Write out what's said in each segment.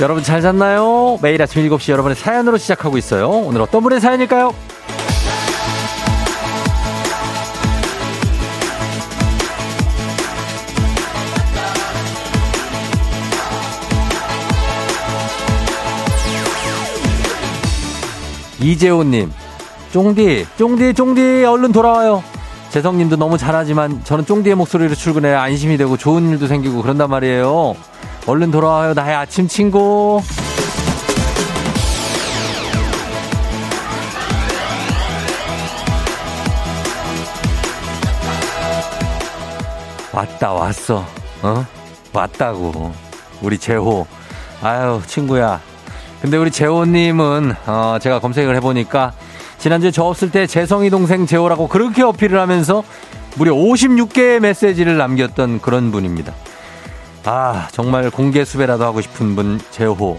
여러분 잘 잤나요? 매일 아침 7시 여러분의 사연으로 시작하고 있어요. 오늘 어떤 분의 사연일까요? 이재호님, 쫑디, 쫑디, 쫑디, 얼른 돌아와요. 재성님도 너무 잘하지만 저는 쫑디의 목소리로 출근해 안심이 되고 좋은 일도 생기고 그런단 말이에요. 얼른 돌아와요, 나의 아침 친구. 왔다, 왔어. 어? 왔다고. 우리 재호. 아유, 친구야. 근데 우리 재호님은, 어, 제가 검색을 해보니까 지난주에 저 없을 때 재성이 동생 재호라고 그렇게 어필을 하면서 무려 56개의 메시지를 남겼던 그런 분입니다. 아, 정말 공개 수배라도 하고 싶은 분, 재호.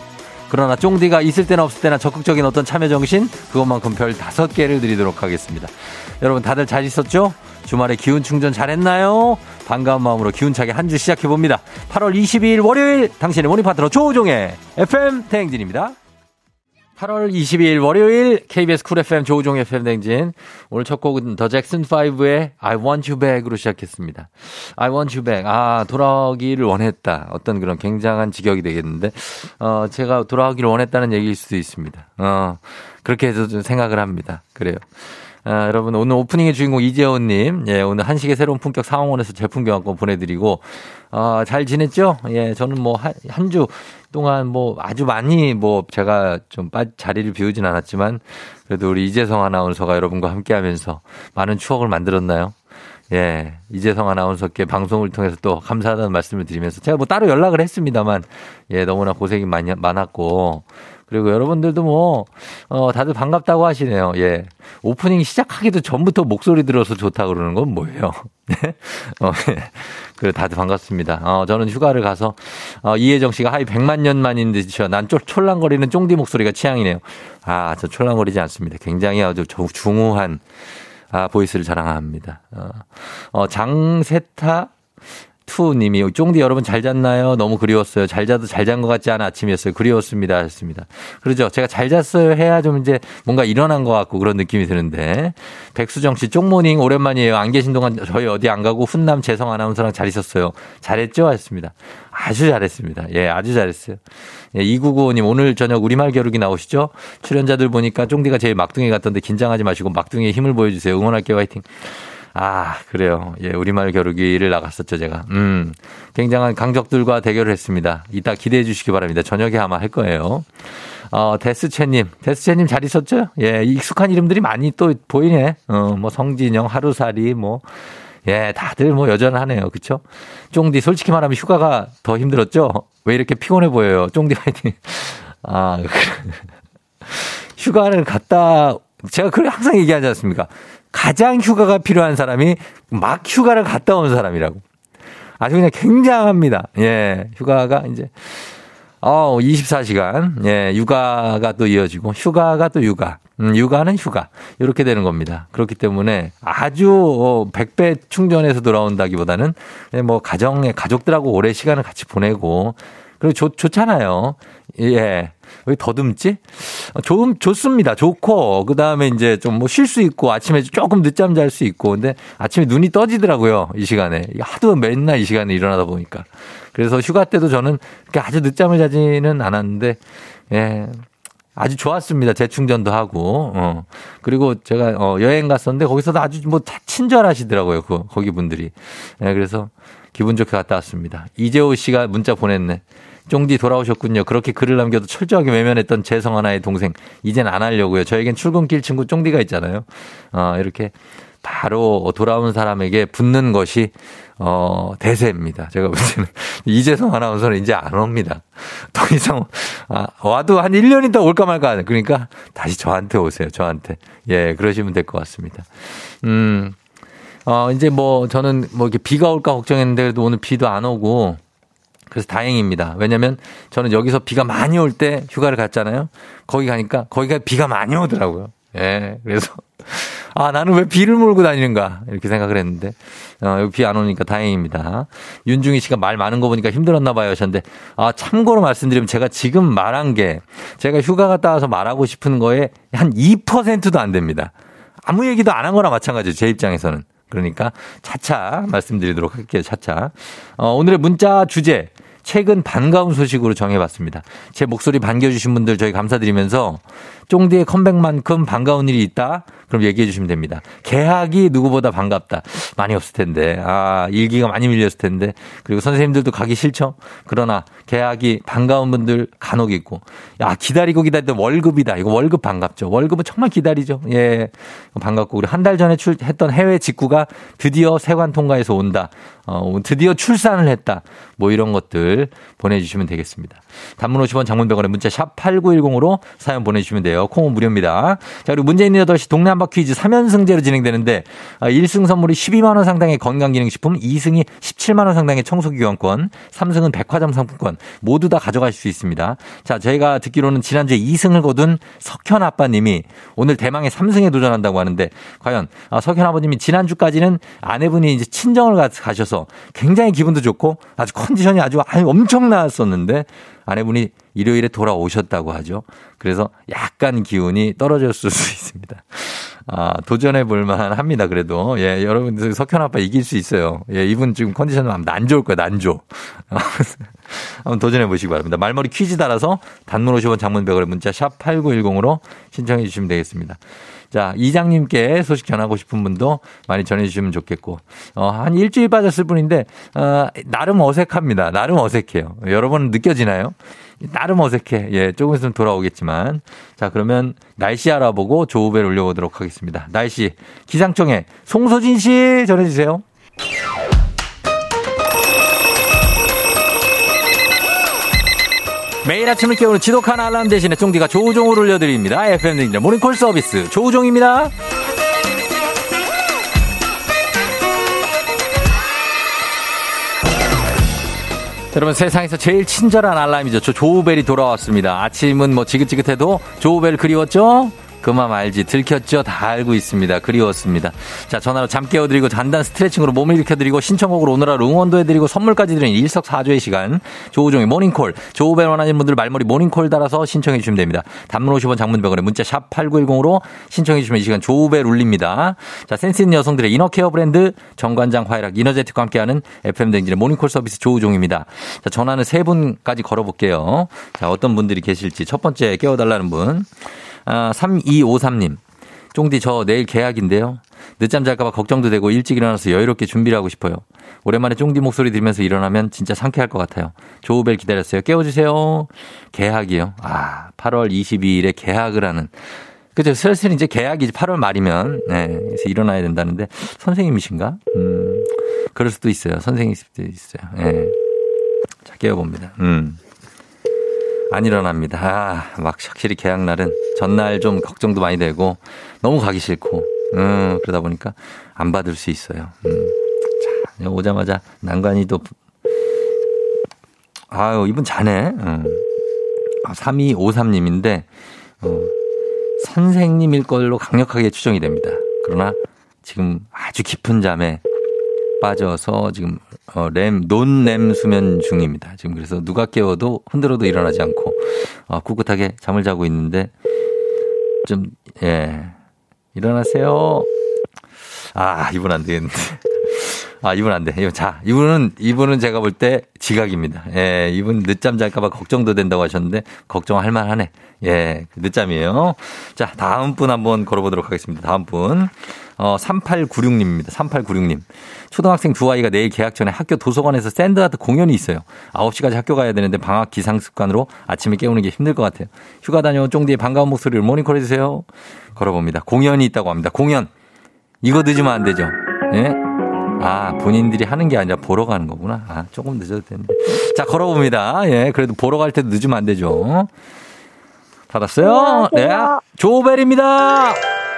그러나 쫑디가 있을 때나 없을 때나 적극적인 어떤 참여 정신, 그것만큼 별 다섯 개를 드리도록 하겠습니다. 여러분 다들 잘 있었죠? 주말에 기운 충전 잘했나요? 반가운 마음으로 기운차게 한 주 시작해봅니다. 8월 22일 월요일, 당신의 모닝 파트너 조우종의 FM 대행진입니다. 8월 22일 월요일 KBS 쿨 FM 조우종 FM 댕진. 오늘 첫 곡은 더 잭슨 5의 I want you back으로 시작했습니다. I want you back. 아, 돌아오기를 원했다. 어떤 그런 굉장한 직역이 되겠는데, 어, 제가 돌아오기를 원했다는 얘기일 수도 있습니다. 어, 그렇게 해서 좀 생각을 합니다. 그래요. 아, 여러분, 오늘 오프닝의 주인공 이재호님, 예, 오늘 한식의 새로운 품격 상황원에서 제품 교환권 보내드리고, 어, 잘 지냈죠? 예, 저는 뭐, 한, 한주 동안 뭐 아주 많이 뭐 제가 좀 빠, 자리를 비우진 않았지만, 그래도 우리 이재성 아나운서가 여러분과 함께 하면서 많은 추억을 만들었나요? 예, 이재성 아나운서께 방송을 통해서 또 감사하다는 말씀을 드리면서 제가 뭐 따로 연락을 했습니다만, 예, 너무나 고생이 많이, 많았고, 그리고 여러분들도 뭐, 어, 다들 반갑다고 하시네요. 예. 오프닝 시작하기도 전부터 목소리 들어서 좋다 그러는 건 뭐예요? 네? 어, 예. 그래, 다들 반갑습니다. 어, 저는 휴가를 가서, 어, 이혜정 씨가 하이 100만 년 만인 듯이요. 난 쫄, 촐랑거리는 쫑디 목소리가 취향이네요. 아, 저 촐랑거리지 않습니다. 굉장히 아주 중후한, 아, 보이스를 자랑합니다. 어, 어 장세타 투 님이 쫑디 여러분 잘 잤나요? 너무 그리웠어요. 잘 자도 잘 잔 것 같지 않은 아침이었어요. 그리웠습니다. 했습니다. 그러죠. 제가 잘 잤어요 해야 좀 이제 뭔가 일어난 것 같고 그런 느낌이 드는데 백수정 씨 쫑모닝 오랜만이에요. 안 계신 동안 저희 어디 안 가고 훈남 재성 아나운서랑 잘 있었어요. 잘했죠? 했습니다. 아주 잘했습니다. 예, 아주 잘했어요. 예, 2995님 오늘 저녁 우리말 겨루기 나오시죠? 출연자들 보니까 쫑디가 제일 막둥이 같던데 긴장하지 마시고 막둥이의 힘을 보여주세요. 응원할게요. 화이팅. 아, 그래요. 예, 우리말 겨루기를 나갔었죠, 제가. 음, 굉장한 강적들과 대결을 했습니다. 이따 기대해 주시기 바랍니다. 저녁에 아마 할 거예요. 어, 데스채님, 데스채님 잘 있었죠? 예, 익숙한 이름들이 많이 또 보이네. 어, 뭐 성진영, 하루살이, 뭐. 예, 다들 뭐 여전하네요. 그쵸? 쫑디, 솔직히 말하면 휴가가 더 힘들었죠? 왜 이렇게 피곤해 보여요? 쫑디 화이팅. 아, 휴가를 갔다, 제가 그걸 항상 얘기하지 않습니까? 가장 휴가가 필요한 사람이 막 휴가를 갔다 온 사람이라고. 아주 그냥 굉장합니다. 예, 휴가가 이제, 어, 24시간. 예, 육아가 또 이어지고, 휴가가 또 육아. 음, 육아는 휴가. 이렇게 되는 겁니다. 그렇기 때문에 아주 어, 100배 충전해서 돌아온다기보다는 뭐 가정에, 가족들하고 오래 시간을 같이 보내고, 그리고 좋, 좋잖아요. 예. 왜 더듬지? 좋, 좋습니다. 좋고, 그 다음에 이제 좀 뭐 쉴 수 있고, 아침에 조금 늦잠 잘 수 있고, 근데 아침에 눈이 떠지더라고요. 이 시간에. 하도 맨날 이 시간에 일어나다 보니까. 그래서 휴가 때도 저는 아주 늦잠을 자지는 않았는데, 예. 아주 좋았습니다. 재충전도 하고, 어. 그리고 제가, 어, 여행 갔었는데 거기서도 아주 뭐 친절하시더라고요. 그, 거기 분들이. 예, 그래서 기분 좋게 갔다 왔습니다. 이재호 씨가 문자 보냈네. 쫑디 돌아오셨군요. 그렇게 글을 남겨도 철저하게 외면했던 재성 하나의 동생. 이젠 안 하려고요. 저에겐 출근길 친구 쫑디가 있잖아요. 어, 이렇게 바로 돌아온 사람에게 붙는 것이 어, 대세입니다. 제가 볼 때는. 이재성 아나운서는 이제 안 옵니다. 더 이상, 아, 와도 한 1년 있다 올까 말까. 그러니까 다시 저한테 오세요. 저한테. 예, 그러시면 될 것 같습니다. 음, 어, 이제 뭐 저는 뭐 이렇게 비가 올까 걱정했는데 그래도 오늘 비도 안 오고 그래서 다행입니다. 왜냐면 저는 여기서 비가 많이 올 때 휴가를 갔잖아요. 거기 가니까 거기가 비가 많이 오더라고요. 예. 그래서 아, 나는 왜 비를 몰고 다니는가? 이렇게 생각을 했는데, 어, 여기 비 안 오니까 다행입니다. 윤중희 씨가 말 많은 거 보니까 힘들었나 봐요 하셨는데, 아, 참고로 말씀드리면 제가 지금 말한 게, 제가 휴가 갔다 와서 말하고 싶은 거에 한 2%도 안 됩니다. 아무 얘기도 안 한 거나 마찬가지죠. 제 입장에서는. 그러니까 차차 말씀드리도록 할게요. 차차. 어, 오늘의 문자 주제. 최근 반가운 소식으로 정해봤습니다. 제 목소리 반겨주신 분들 저희 감사드리면서 쫑디의 컴백만큼 반가운 일이 있다? 그럼 얘기해 주시면 됩니다. 개학이 누구보다 반갑다. 많이 없을 텐데. 아, 일기가 많이 밀렸을 텐데. 그리고 선생님들도 가기 싫죠? 그러나 개학이 반가운 분들 간혹 있고. 야, 기다리고 기다리던 월급이다. 이거 월급 반갑죠. 월급은 정말 기다리죠. 예. 반갑고. 우리 한 달 전에 출, 했던 해외 직구가 드디어 세관 통과해서 온다. 어, 드디어 출산을 했다. 뭐 이런 것들 보내주시면 되겠습니다. 단문 50원 장문병원에 문자 샵 8910으로 사연 보내주시면 돼요. 콩은 무료입니다. 자, 그리고 문제 있는 8시 동네 한바 퀴즈 3연승제로 진행되는데 1승 아, 선물이 12만원 상당의 건강기능식품, 2승이 17만원 상당의 청소기관권, 3승은 백화점 상품권 모두 다 가져가실 수 있습니다. 자, 저희가 듣기로는 지난주에 2승을 거둔 석현 아빠님이 오늘 대망의 3승에 도전한다고 하는데 과연 아, 석현 아버님이 지난주까지는 아내분이 이제 친정을 가셔서 굉장히 기분도 좋고 아주 컨디션이 아주 엄청나왔었는데 아내분이 일요일에 돌아오셨다고 하죠. 그래서 약간 기운이 떨어졌을 수 있습니다. 아, 도전해 볼 만한 합니다, 그래도. 예, 여러분들 석현 아빠 이길 수 있어요. 예, 이분 지금 컨디션 난 좋을 거야, 난 좋. 한번 도전해 보시기 바랍니다. 말머리 퀴즈 따라서 단문 50원 장문백을 문자 샵 8910으로 신청해 주시면 되겠습니다. 자, 이장님께 소식 전하고 싶은 분도 많이 전해주시면 좋겠고, 어, 한 일주일 빠졌을 뿐인데, 어, 나름 어색합니다. 나름 어색해요. 여러분 느껴지나요? 나름 어색해. 예, 조금 있으면 돌아오겠지만. 자, 그러면 날씨 알아보고 조우벨 올려보도록 하겠습니다. 날씨, 기상청에 송소진 씨 전해주세요. 매일 아침을 깨우는 지독한 알람 대신에 쫑디가 조우종을 올려드립니다. FM 댕진 모닝콜 서비스 조우종입니다. 여러분 세상에서 제일 친절한 알람이죠. 저 조우벨이 돌아왔습니다. 아침은 뭐 지긋지긋해도 조우벨 그리웠죠? 그만 알지. 들켰죠? 다 알고 있습니다. 그리웠습니다. 자, 전화로 잠 깨워드리고 단단 스트레칭으로 몸을 일으켜드리고 신청곡으로 오늘 하루 응원도 해드리고 선물까지 드리는 일석사조의 시간. 조우종의 모닝콜. 조우벨 원하는 분들 말머리 모닝콜 달아서 신청해 주시면 됩니다. 단문 50원 장문 100원에 문자 샵 8910으로 신청해 주시면 이 시간 조우벨 울립니다. 자, 센스 있는 여성들의 inner care 브랜드 정관장 화이락 이너제틱과 함께하는 FM댕진의 모닝콜 서비스 조우종입니다. 자, 전화는 세 분까지 걸어볼게요. 자, 어떤 분들이 계실지 첫 번째 깨워달라는 분. 아, 3253님. 쫑디 저 내일 계약인데요. 늦잠 잘까봐 걱정도 되고 일찍 일어나서 여유롭게 준비를 하고 싶어요. 오랜만에 쫑디 목소리 들으면서 일어나면 진짜 상쾌할 것 같아요. 조우벨 기다렸어요. 깨워주세요. 계약이요. 아, 8월 22일에 계약을 하는. 그죠. 슬슬 이제 계약이 8월 말이면, 네. 그래서 일어나야 된다는데, 선생님이신가? 음, 그럴 수도 있어요. 선생님일 수도 있어요. 예. 네. 자, 깨워봅니다. 음. 안 일어납니다. 아, 막 확실히 계약날은 전날 좀 걱정도 많이 되고 너무 가기 싫고, 음, 그러다 보니까 안 받을 수 있어요. 음. 자, 오자마자 난관이도, 아유, 이분 자네. 음. 아, 3253님인데, 어, 선생님일 걸로 강력하게 추정이 됩니다. 그러나 지금 아주 깊은 잠에 빠져서 지금 어, 램 논램 수면 중입니다. 지금 그래서 누가 깨워도 흔들어도 일어나지 않고 어, 꿋꿋하게 잠을 자고 있는데 좀 예. 일어나세요. 아, 이분 안 되겠는데. 아, 이분 안 돼. 이분, 자, 이분은, 이분은 제가 볼 때 지각입니다. 예, 이분 늦잠 잘까봐 걱정도 된다고 하셨는데, 걱정할 만하네. 예, 늦잠이에요. 자, 다음 분 한번 걸어보도록 하겠습니다. 다음 분. 어, 3896님입니다. 3896님. 초등학생 두 아이가 내일 개학 전에 학교 도서관에서 샌드아트 공연이 있어요. 9시까지 학교 가야 되는데 방학 기상 습관으로 아침에 깨우는 게 힘들 것 같아요. 휴가 다녀온 쫑디의 반가운 목소리를 모닝콜 해주세요. 걸어봅니다. 공연이 있다고 합니다. 공연. 이거 늦으면 안 되죠. 예? 아, 본인들이 하는 게 아니라 보러 가는 거구나. 아, 조금 늦어도 되는데. 자, 걸어봅니다. 예, 그래도 보러 갈 때도 늦으면 안 되죠. 받았어요? 네. 조벨입니다.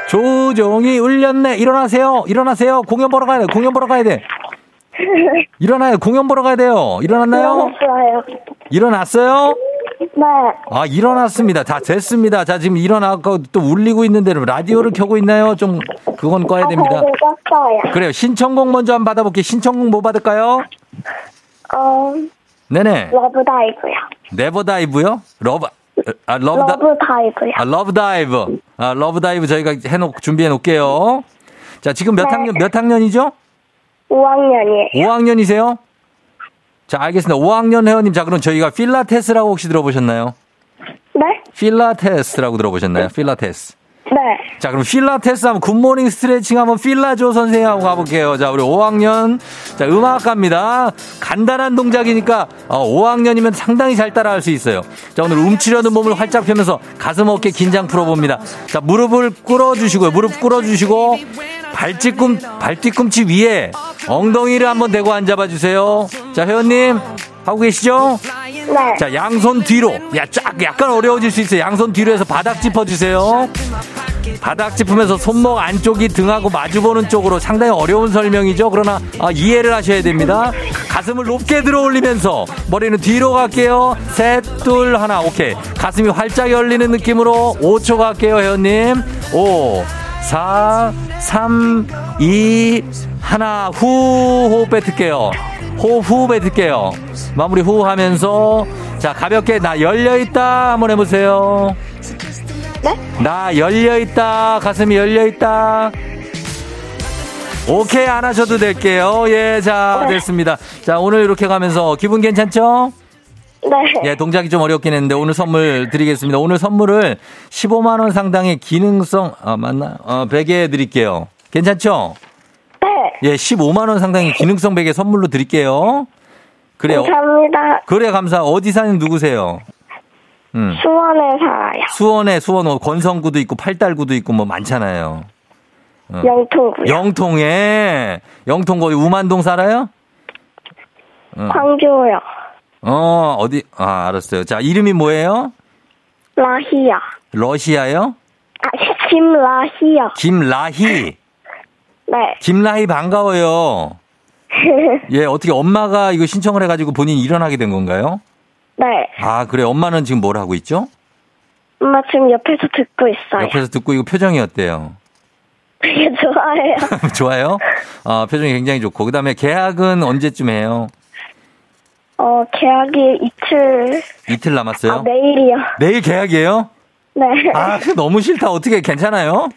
조종이 울렸네. 일어나세요. 일어나세요. 공연 보러 가야 돼. 공연 보러 가야 돼. 일어나요. 공연 보러 가야 돼요. 일어났나요? 일어났어요. 일어났어요? 네. 아, 일어났습니다. 자, 됐습니다. 자, 지금 일어나고 또 울리고 있는데 라디오를 켜고 있나요? 좀, 그건 꺼야 됩니다. 아, 껐어요. 그래요. 신청곡 먼저 한번 받아볼게요. 신청곡 뭐 받을까요? 어, 네네. Love Dive요. Never Dive요? Love, 아, Love, 다, Love Dive요. 아, Love Dive. 아, Love Dive 저희가 해놓, 준비해 놓을게요. 자, 지금 몇 네. 학년, 몇 학년이죠? 5학년이에요. 5학년이세요? 자, 알겠습니다. 5학년 회원님, 자, 그럼 저희가 필라테스라고 혹시 들어보셨나요? 네? 필라테스라고 들어보셨나요? 필라테스. 네. 자, 그럼 필라테스 하면 good morning 스트레칭 한번 필라조 선생님하고 가볼게요. 자, 우리 5학년. 자, 음악 갑니다. 간단한 동작이니까 어, 5학년이면 상당히 잘 따라할 수 있어요. 자, 오늘 움츠렸던 몸을 활짝 펴면서 가슴 어깨 긴장 풀어봅니다. 자, 무릎을 꿇어주시고요. 무릎 꿇어주시고 발뒤꿈, 발뒤꿈치 위에 엉덩이를 한번 대고 앉아봐 주세요. 자, 회원님. 하고 계시죠? 네. 자, 양손 뒤로. 야, 쫙, 약간 어려워질 수 있어요. 양손 뒤로 해서 바닥 짚어주세요. 바닥 짚으면서 손목 안쪽이 등하고 마주보는 쪽으로 상당히 어려운 설명이죠. 그러나 아, 이해를 하셔야 됩니다. 가슴을 높게 들어 올리면서 머리는 뒤로 갈게요. 셋, 둘, 하나. 오케이. 가슴이 활짝 열리는 느낌으로 5초 갈게요, 회원님. 5, 4, 3, 2, 하나. 후, 호흡 뱉을게요. 호흡, 후 뱉을게요. 마무리 후 하면서 자, 가볍게 나 열려있다 한번 해보세요. 네? 나 열려있다. 가슴이 열려있다. 오케이, 안 하셔도 될게요. 예, 자, 네. 됐습니다. 자, 오늘 이렇게 가면서 기분 괜찮죠? 네. 예, 동작이 좀 어렵긴 했는데 오늘 선물 드리겠습니다. 오늘 선물을 15만 원 상당의 기능성, 아, 맞나? 어, 베개 드릴게요. 괜찮죠? 네. 예, 15만 원 상당의 기능성 베개 선물로 드릴게요. 그래요. 감사합니다. 그래, 감사. 어디 사는 누구세요? 음. 수원에 살아요. 수원에 수원 어, 권성구도 있고 팔달구도 있고 뭐 많잖아요. 어. 영통구요. 영통에 영통 거기 우만동 살아요? 어. 광주요. 어 어디 아 알았어요. 자 이름이 뭐예요? 라희야. 러시아요? 아, 김라희야. 김라희. 네. 김라희 반가워요. 예 어떻게 엄마가 이거 신청을 해가지고 본인이 일어나게 된 건가요? 네. 아 그래 엄마는 지금 뭘 하고 있죠? 엄마 지금 옆에서 듣고 있어요. 옆에서 듣고 이거 표정이 어때요? 되게 좋아해요. 좋아요? 어, 표정이 굉장히 좋고 그 다음에 계약은 언제쯤 해요? 어, 계약이 이틀, 이틀 남았어요? 아, 내일이요. 내일 계약이에요? 네. 아, 너무 싫다. 어떻게 괜찮아요?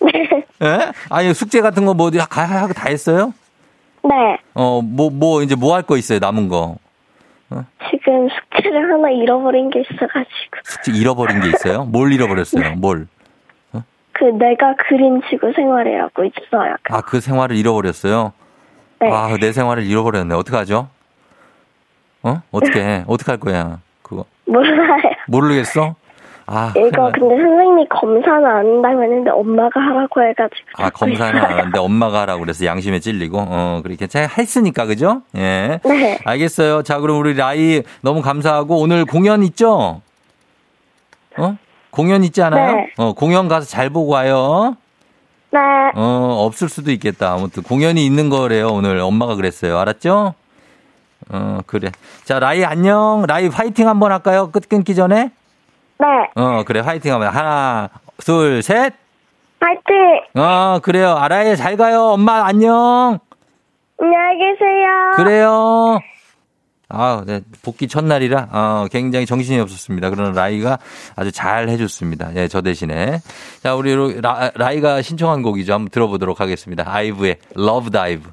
네. 예? 아니, 숙제 같은 거뭐 하고 다 했어요? 네. 어, 뭐, 뭐, 이제 뭐 할 거 있어요, 남은 거? 지금 숙제를 하나 잃어버린 게 있어가지고. 숙제 잃어버린 게 있어요? 뭘 잃어버렸어요? 뭘? 그 내가 그린 지구 생활이라고 있어요. 아, 그 생활을 잃어버렸어요? 네. 아, 내 생활을 잃어버렸네. 어떡하죠? 어? 어떻게 해? 어떡할 거야? 그거. 몰라요. 모르겠어? 아. 났- 근데 선생님이 검사는 안 한다고 했는데 엄마가 하라고 해가지고. 아, 검사는. 안 하는데 엄마가 하라고 그래서 양심에 찔리고, 어, 그렇게 잘 했으니까, 그죠? 예. 네. 알겠어요. 자, 그럼 우리 라이 너무 감사하고 오늘 공연 있죠? 어? 공연 있지 않아요? 네. 어, 공연 가서 잘 보고 와요. 네. 어, 없을 수도 있겠다. 아무튼 공연이 있는 거래요. 오늘 엄마가 그랬어요. 알았죠? 어, 그래. 자, 라이 안녕. 라이 화이팅 한번 할까요? 끝 끊기 전에? 네. 어, 그래. 화이팅 하면 하나, 둘, 셋. 파이팅! 어, 그래요. 알아요. 잘 가요. 엄마 안녕. 안녕히 계세요. 그래요. 아, 네, 복귀 첫날이라 어, 굉장히 정신이 없었습니다. 그러나 라이가 아주 잘 해줬습니다. 예, 저 대신에 자, 우리 라, 라이가 신청한 곡이죠. 한번 들어보도록 하겠습니다. 아이브의 Love Dive.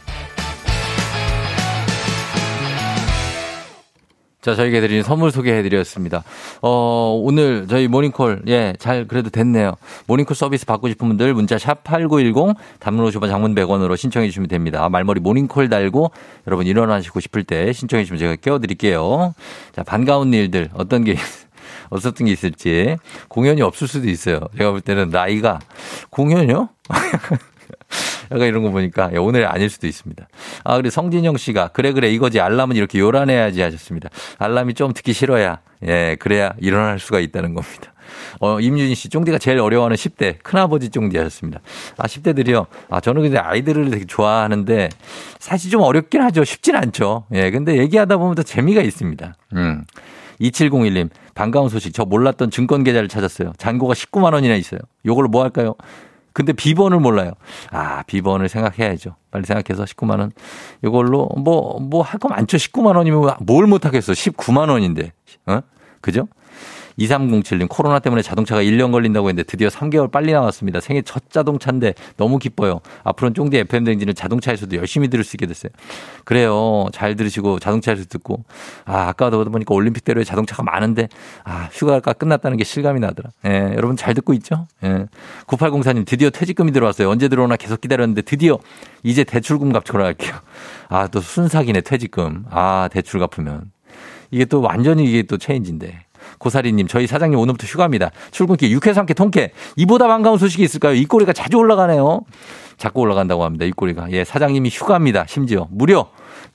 자, 저희가 드리는 선물 소개해드렸습니다. 어, 오늘 저희 모닝콜, 예, 잘 그래도 됐네요. 모닝콜 서비스 받고 싶은 분들 문자 샵 8910 단문 50원 장문 100원으로 신청해 주시면 됩니다. 말머리 모닝콜 달고 여러분 일어나시고 싶을 때 신청해 주시면 제가 깨워드릴게요. 자, 반가운 일들 어떤 게 어떤 게 있을지 공연이 없을 수도 있어요. 제가 볼 때는 나이가 공연이요? 약간 이런 거 보니까 예, 오늘 아닐 수도 있습니다. 아, 그리고 성진영 씨가 그래 그래 이거지 알람은 이렇게 요란해야지 하셨습니다. 알람이 좀 듣기 싫어야 예, 그래야 일어날 수가 있다는 겁니다. 어, 임유진 씨, 쫑디가 제일 어려워하는 10대, 큰아버지 쫑디 하셨습니다. 아, 10대들이요. 아, 저는 근데 아이들을 되게 좋아하는데, 사실 좀 어렵긴 하죠. 쉽진 않죠. 예, 근데 얘기하다 보면 더 재미가 있습니다. 음. 2701님, 반가운 소식. 저 몰랐던 증권 계좌를 찾았어요. 잔고가 19만 원이나 있어요. 요걸로 뭐 할까요? 근데 비번을 몰라요. 아, 비번을 생각해야죠. 빨리 생각해서 19만 원. 이걸로 뭐 뭐 할 거 많죠. 19만 원이면 뭘 못 하겠어. 19만 원인데. 어? 그죠? 2307님 코로나 때문에 자동차가 1년 걸린다고 했는데 드디어 3개월 빨리 나왔습니다. 생애 첫 자동차인데 너무 기뻐요. 앞으로는 쫑디 FM 댕지는 자동차에서도 열심히 들을 수 있게 됐어요. 그래요. 잘 들으시고 자동차에서 듣고 아 아까도 보니까 올림픽대로에 자동차가 많은데 아 휴가가 끝났다는 게 실감이 나더라. 예, 여러분 잘 듣고 있죠? 예. 9804님 드디어 퇴직금이 들어왔어요. 언제 들어오나 계속 기다렸는데 드디어 이제 대출금 갚고 돌아갈게요. 아 또 순삭이네 퇴직금. 아 대출 갚으면 이게 또 완전히 이게 또 체인지인데. 고사리님, 저희 사장님 오늘부터 휴가입니다. 출근길 육회 삼회 통쾌. 이보다 반가운 소식이 있을까요? 이 꼬리가 자주 올라가네요. 자꾸 올라간다고 합니다. 이 꼬리가. 예, 사장님이 휴가입니다. 심지어 무료.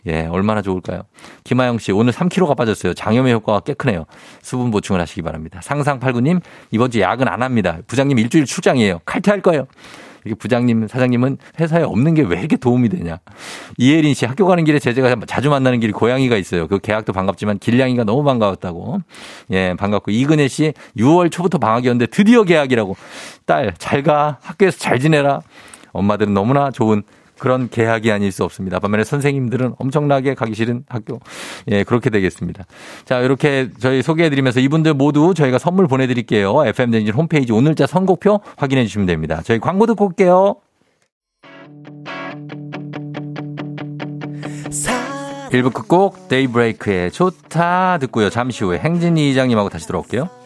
예, 얼마나 좋을까요? 김하영 씨, 오늘 3kg가 빠졌어요. 장염의 효과가 꽤 크네요. 수분 보충을 하시기 바랍니다. 상상팔구님, 이번 주 야근 안 합니다. 부장님 일주일 출장이에요. 칼퇴할 거예요. 이게 부장님, 사장님은 회사에 없는 게 왜 이렇게 도움이 되냐. 이혜린 씨 학교 가는 길에 제가 자주 만나는 길이 고양이가 있어요. 그 계약도 반갑지만 길냥이가 너무 반가웠다고. 예, 반갑고. 이근혜 씨 6월 초부터 방학이었는데 드디어 계약이라고. 딸, 잘 가. 학교에서 잘 지내라. 엄마들은 너무나 좋은 그런 계약이 아닐 수 없습니다. 반면에 선생님들은 엄청나게 가기 싫은 학교. 예, 그렇게 되겠습니다. 자, 이렇게 저희 소개해드리면서 이분들 모두 저희가 선물 보내드릴게요. FMden진 홈페이지 오늘자 선곡표 확인해 주시면 됩니다. 저희 광고 듣고 올게요. 1부 끝곡 데이브레이크의 좋다 듣고요. 잠시 후에 행진이 이장님하고 다시 돌아올게요.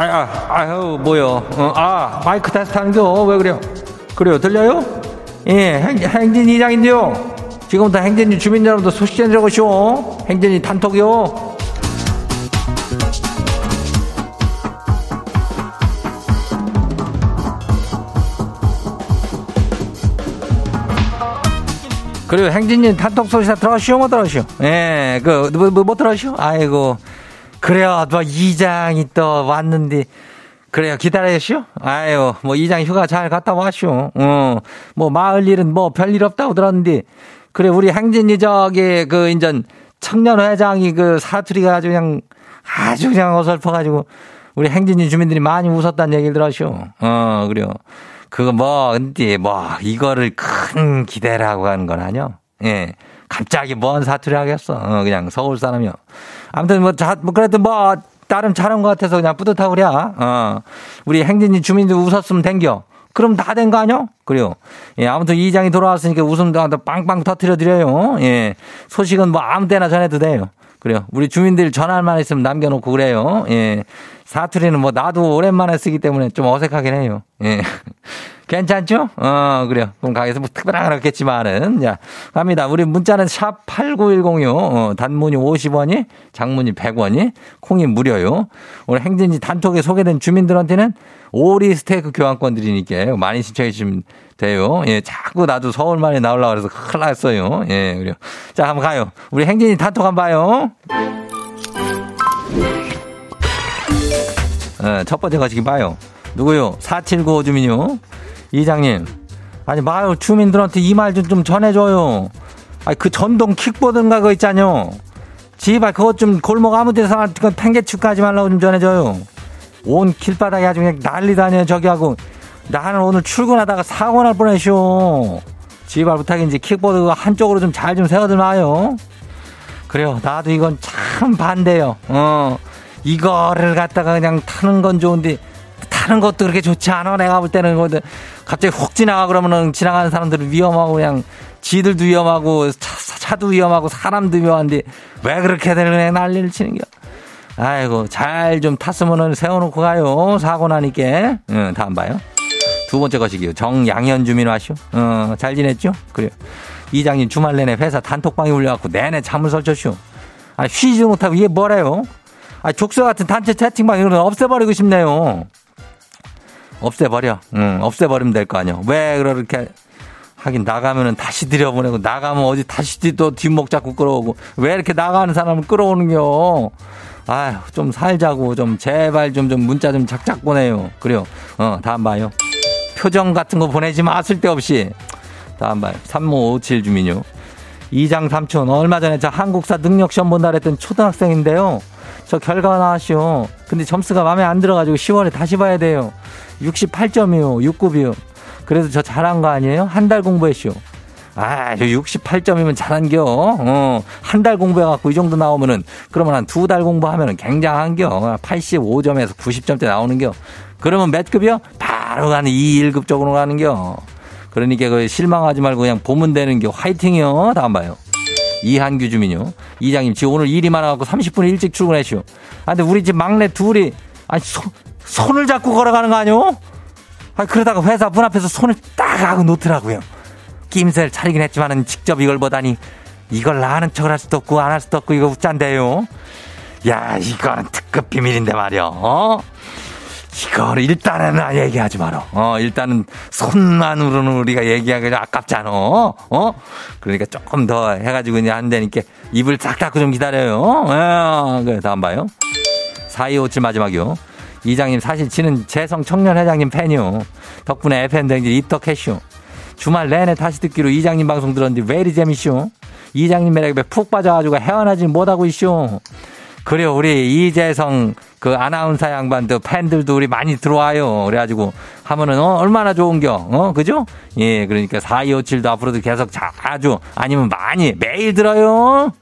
아, 아, 아 유, 뭐요? 어, 아, 마이크 테스트 하는겨? 왜 그래요? 그래요, 들려요? 예, 행, 행진 이장인데요. 지금부터 행진이 주민 여러분들 소식 전해드리고쇼. 행진이 단톡이요. 그리고 행진님 단톡 소식 들어가시오, 못 들어가시오? 예, 그, 뭐, 뭐, 못 들어가시오? 아이고. 그래요. 뭐 이장이 또 왔는데 그래요. 기다려시오. 아유, 뭐 이장 휴가 잘 갔다 와시오. 어, 뭐 마을 일은 뭐 별일 없다고 들었는데 그래 우리 행진이 저기 그 인전 청년 회장이 그 사투리가 아주 그냥 아주 그냥 어설퍼가지고 우리 행진이 주민들이 많이 웃었다는 얘기를 들었쇼. 어, 그래요. 그거 뭐, 근데 뭐, 이거를 큰 기대라고 하는 건 아니요. 예. 갑자기 뭔 사투리 하겠어. 어, 그냥 서울 사람이요. 아무튼 뭐, 자, 뭐, 그래도 뭐, 나름 잘한 것 같아서 그냥 뿌듯하고 그래. 어. 우리 행진이 주민들 웃었으면 댕겨. 그럼 다 된 거 아니요? 그래요. 예, 아무튼 이장이 돌아왔으니까 웃음도 빵빵 터트려 드려요. 예. 소식은 뭐 아무 때나 전해도 돼요. 그래요. 우리 주민들 전화할 만 있으면 남겨놓고 그래요. 예. 사투리는 뭐 나도 오랜만에 쓰기 때문에 좀 어색하긴 해요. 예. 괜찮죠? 어, 그래요. 그럼 가게에서 뭐 특별한 건 없겠지만은. 자, 갑니다. 우리 문자는 샵 8910요. 어, 단문이 50원이, 장문이 100원이, 콩이 무료요. 오늘 행진지 단톡에 소개된 주민들한테는 오리 스테이크 교환권 드리니까 많이 신청해 주시면 돼요. 예, 자꾸 나도 서울만에 나오려고 그래서 큰일 났어요. 예, 그래요. 자, 한번 가요. 우리 행진이 단톡 한번 봐요. 어, 첫 번째 거시기 봐요. 누구요? 4795 주민요. 이장님. 아니, 마을 주민들한테 이 말 좀 좀 전해줘요. 아니, 그 전동 킥보드인가 그거 있잖요. 지발 그것 좀 골목 아무 데서 그 팽개축 가지 말라고 좀 전해줘요. 온 길바닥에 아주 그냥 난리도 아니에요, 저기 하고. 나는 오늘 출근하다가 사고 날 뻔했쇼. 지발 부탁인지 킥보드 한쪽으로 좀 잘좀 세워들 마요. 그래요. 나도 이건 참 반대요. 어. 이거를 갖다가 그냥 타는 건 좋은데 타는 것도 그렇게 좋지 않아. 내가 볼 때는 갑자기 훅 지나가 그러면은 지나가는 사람들은 위험하고 그냥 지들도 위험하고 차, 도 위험하고 사람도 위험한데 왜 그렇게들 그냥 난리를 치는 겨. 아이고 잘 좀 탔으면은 세워놓고 가요. 사고 나니까. 응, 다음 봐요. 두 번째 것이기요. 정양현 주민 와시오. 어, 잘 지냈죠? 그래요. 이장님 주말 내내 회사 단톡방에 울려갖고 내내 잠을 설쳤쇼. 아, 쉬지 못하고 이게 뭐래요? 아, 족쇄 같은 단체 채팅방 이런 거 없애버리고 싶네요. 없애버려. 응, 없애버리면 될 거 아니야. 왜 그렇게 하긴 나가면은 다시 들여보내고 나가면 어디 다시 또 뒷목 잡고 끌어오고 왜 이렇게 나가는 사람을 끌어오는겨. 아휴, 좀 살자고 좀 제발 좀, 좀 문자 좀 작작 보내요. 그래요. 어, 다음 봐요. 표정 같은 거 보내지 마, 쓸데없이. 다음 봐요. 3557 주민요. 이장 삼촌, 얼마 전에 저 한국사 능력 시험 본다 그랬던 초등학생인데요. 저 결과 나왔시오. 근데 점수가 마음에 안 들어가지고 10월에 다시 봐야 돼요. 68점이요. 6급이요. 그래서 저 잘한 거 아니에요? 한 달 공부했쇼. 아, 68점이면 잘한겨. 어, 한 달 공부해갖고 이 정도 나오면은, 그러면 한 두 달 공부하면은 굉장한겨. 85점에서 90점대 나오는겨. 그러면 몇 급이요? 바로 가는 2, 1급 쪽으로 가는겨. 그러니까 그 실망하지 말고 그냥 보면 되는겨. 화이팅이요. 다음 봐요. 이한규 주민요. 이장님, 지금 오늘 일이 많아갖고 30분 일찍 출근했쇼. 아, 근데 우리 집 막내 둘이, 아니, 손, 손을 잡고 걸어가는 거 아니요? 아, 그러다가 회사 문 앞에서 손을 딱 하고 놓더라고요. 낌새를 차리긴 했지만은 직접 이걸 보다니, 이걸 아는 척을 할 수도 없고, 안 할 수도 없고, 이거 웃잔데요. 야, 이거는 특급 비밀인데 말이야, 어? 이거를 일단은 얘기하지 마라. 어, 일단은 손만으로는 우리가 얘기하기 아깝잖아. 어? 그러니까 조금 더 해가지고 이제 안 되니까 입을 싹 닫고 좀 기다려요. 어, 그래, 다음 봐요. 4257 마지막이요. 이장님 사실 지는 재성 청년 회장님 팬이요. 덕분에 FM댕진 입덕했쇼. 주말 내내 다시 듣기로 이장님 방송 들었는데 왜 이리 재밌쇼? 이장님 매력에 푹 빠져가지고 헤어나지 못하고 있쇼. 그래요. 우리 이재성 그 아나운서 양반도 팬들도 우리 많이 들어와요. 그래가지고 하면은 어, 얼마나 좋은겨. 어, 그죠? 예, 그러니까 4257도 앞으로도 계속 자주 아니면 많이 매일 들어요.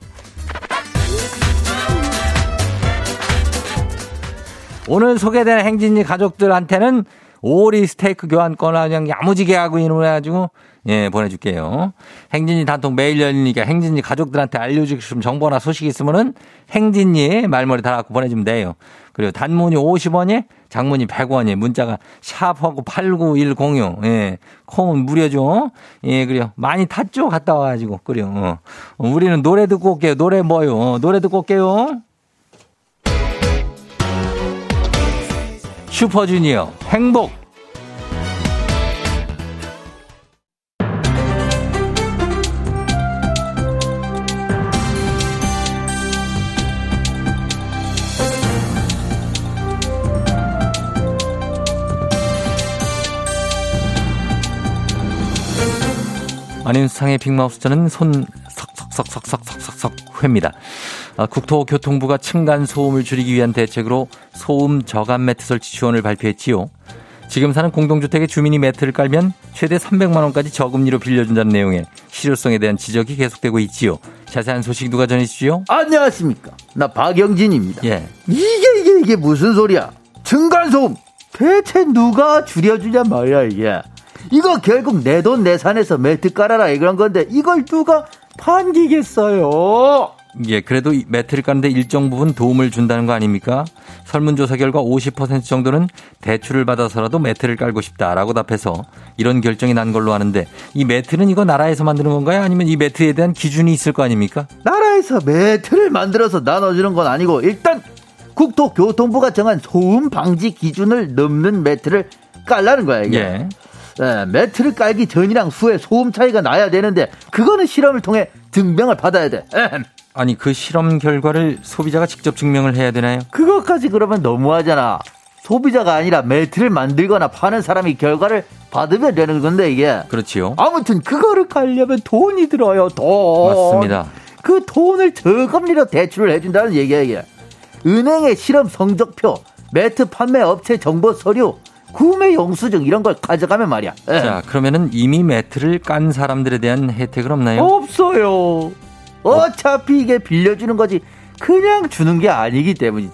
오늘 소개된 행진이 가족들한테는 오리 스테이크 교환권을 그냥 야무지게 하고 이놈해가지고 예, 보내줄게요. 행진이 단통 매일 열리니까 행진이 가족들한테 알려주고 싶은 정보나 소식이 있으면은 행진이 말머리 달아갖고 보내주면 돼요. 그리고 단문이 50원이, 장문이 100원이, 문자가 샵하고 89106, 예, 콩은 무료죠. 예, 그래요. 많이 탔죠? 갔다 와가지고. 그래요. 어. 우리는 노래 듣고 올게요. 노래 뭐요? 어, 노래 듣고 올게요. 슈퍼주니어, 행복. 안윤상의 빅마우스 저는 손 석석석석석석석 회입니다. 아, 국토교통부가 층간 소음을 줄이기 위한 대책으로 소음 저감 매트 설치 지원을 발표했지요. 지금 사는 공동주택의 주민이 매트를 깔면 최대 300만 원까지 저금리로 빌려준다는 내용의 실효성에 대한 지적이 계속되고 있지요. 자세한 소식 누가 전해주시죠? 안녕하십니까. 나 박영진입니다. 예. 이게 이게 이게 무슨 소리야? 층간 소음 대체 누가 줄여주냐 말이야 이게. 이거 결국 내 돈 내산해서 매트 깔아라 이런 건데 이걸 누가 판기겠어요? 예, 그래도 매트를 까는데 일정 부분 도움을 준다는 거 아닙니까? 설문조사 결과 50% 정도는 대출을 받아서라도 매트를 깔고 싶다라고 답해서 이런 결정이 난 걸로 아는데 이 매트는 이거 나라에서 만드는 건가요? 아니면 이 매트에 대한 기준이 있을 거 아닙니까? 나라에서 매트를 만들어서 나눠주는 건 아니고 일단 국토교통부가 정한 소음 방지 기준을 넘는 매트를 깔라는 거야 이게. 예. 네, 매트를 깔기 전이랑 후에 소음 차이가 나야 되는데 그거는 실험을 통해 증명을 받아야 돼. 에헴. 아니 그 실험 결과를 소비자가 직접 증명을 해야 되나요? 그것까지 그러면 너무하잖아. 소비자가 아니라 매트를 만들거나 파는 사람이 결과를 받으면 되는 건데 이게. 그렇지요. 아무튼 그거를 깔려면 돈이 들어요. 돈. 맞습니다. 그 돈을 저금리로 대출을 해준다는 얘기야 이게. 은행의 실험 성적표, 매트 판매 업체 정보 서류, 구매 영수증 이런 걸 가져가면 말이야. 예. 자 그러면은 이미 매트를 깐 사람들에 대한 혜택은 없나요? 없어요. 어차피 이게 빌려주는 거지 그냥 주는 게 아니기 때문이지.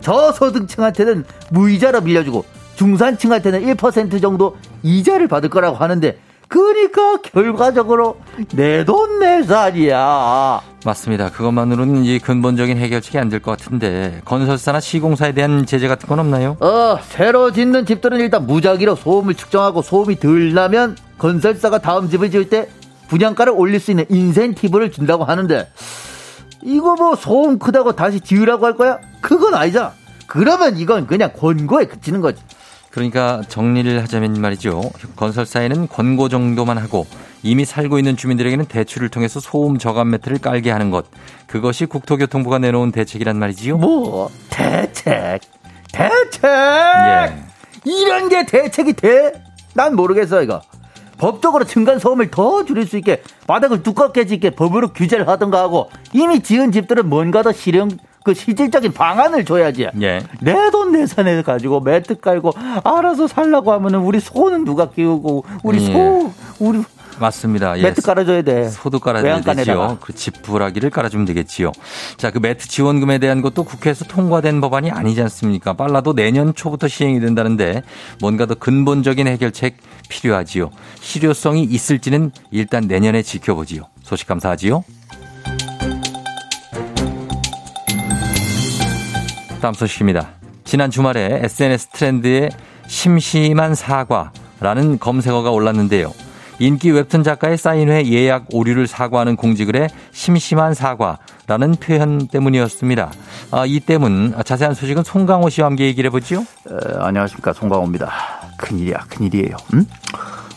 저소득층한테는 무이자로 빌려주고 중산층한테는 1% 정도 이자를 받을 거라고 하는데 그러니까 결과적으로 내 돈 내산이야. 맞습니다. 그것만으로는 이 근본적인 해결책이 안 될 것 같은데 건설사나 시공사에 대한 제재 같은 건 없나요? 어, 새로 짓는 집들은 일단 무작위로 소음을 측정하고 소음이 덜 나면 건설사가 다음 집을 지을 때 분양가를 올릴 수 있는 인센티브를 준다고 하는데 이거 뭐 소음 크다고 다시 지으라고 할 거야? 그건 아니잖아. 그러면 이건 그냥 권고에 그치는 거지. 그러니까 정리를 하자면 말이죠. 건설사에는 권고 정도만 하고 이미 살고 있는 주민들에게는 대출을 통해서 소음 저감 매트를 깔게 하는 것. 그것이 국토교통부가 내놓은 대책이란 말이지요. 뭐 대책, 대책. 예. 이런 게 대책이 돼? 난 모르겠어 이거. 법적으로 층간 소음을 더 줄일 수 있게 바닥을 두껍게 짓게 법으로 규제를 하던가 하고 이미 지은 집들은 뭔가 더 실용 그 실질적인 방안을 줘야지. 예. 내돈 내산해 가지고 매트 깔고 알아서 살라고 하면은 우리 소는 누가 키우고 우리 예. 소 우리 맞습니다. 예. 매트 깔아줘야 돼. 소도 깔아줘야. 되지요. 그 지푸라기를 깔아주면 되겠지요. 자, 그 매트 지원금에 대한 것도 국회에서 통과된 법안이 아니지 않습니까? 빨라도 내년 초부터 시행이 된다는데 뭔가 더 근본적인 해결책 필요하지요. 실효성이 있을지는 일단 내년에 지켜보지요. 소식 감사하지요. 다음 소식입니다. 지난 주말에 SNS 트렌드에 심심한 사과라는 검색어가 올랐는데요. 인기 웹툰 작가의 사인회 예약 오류를 사과하는 공지글에 심심한 사과라는 표현 때문이었습니다. 아, 이 때문 자세한 소식은 송강호 씨와 함께 얘기를 해보죠. 에, 안녕하십니까 송강호입니다. 큰일이야 큰일이에요. 응?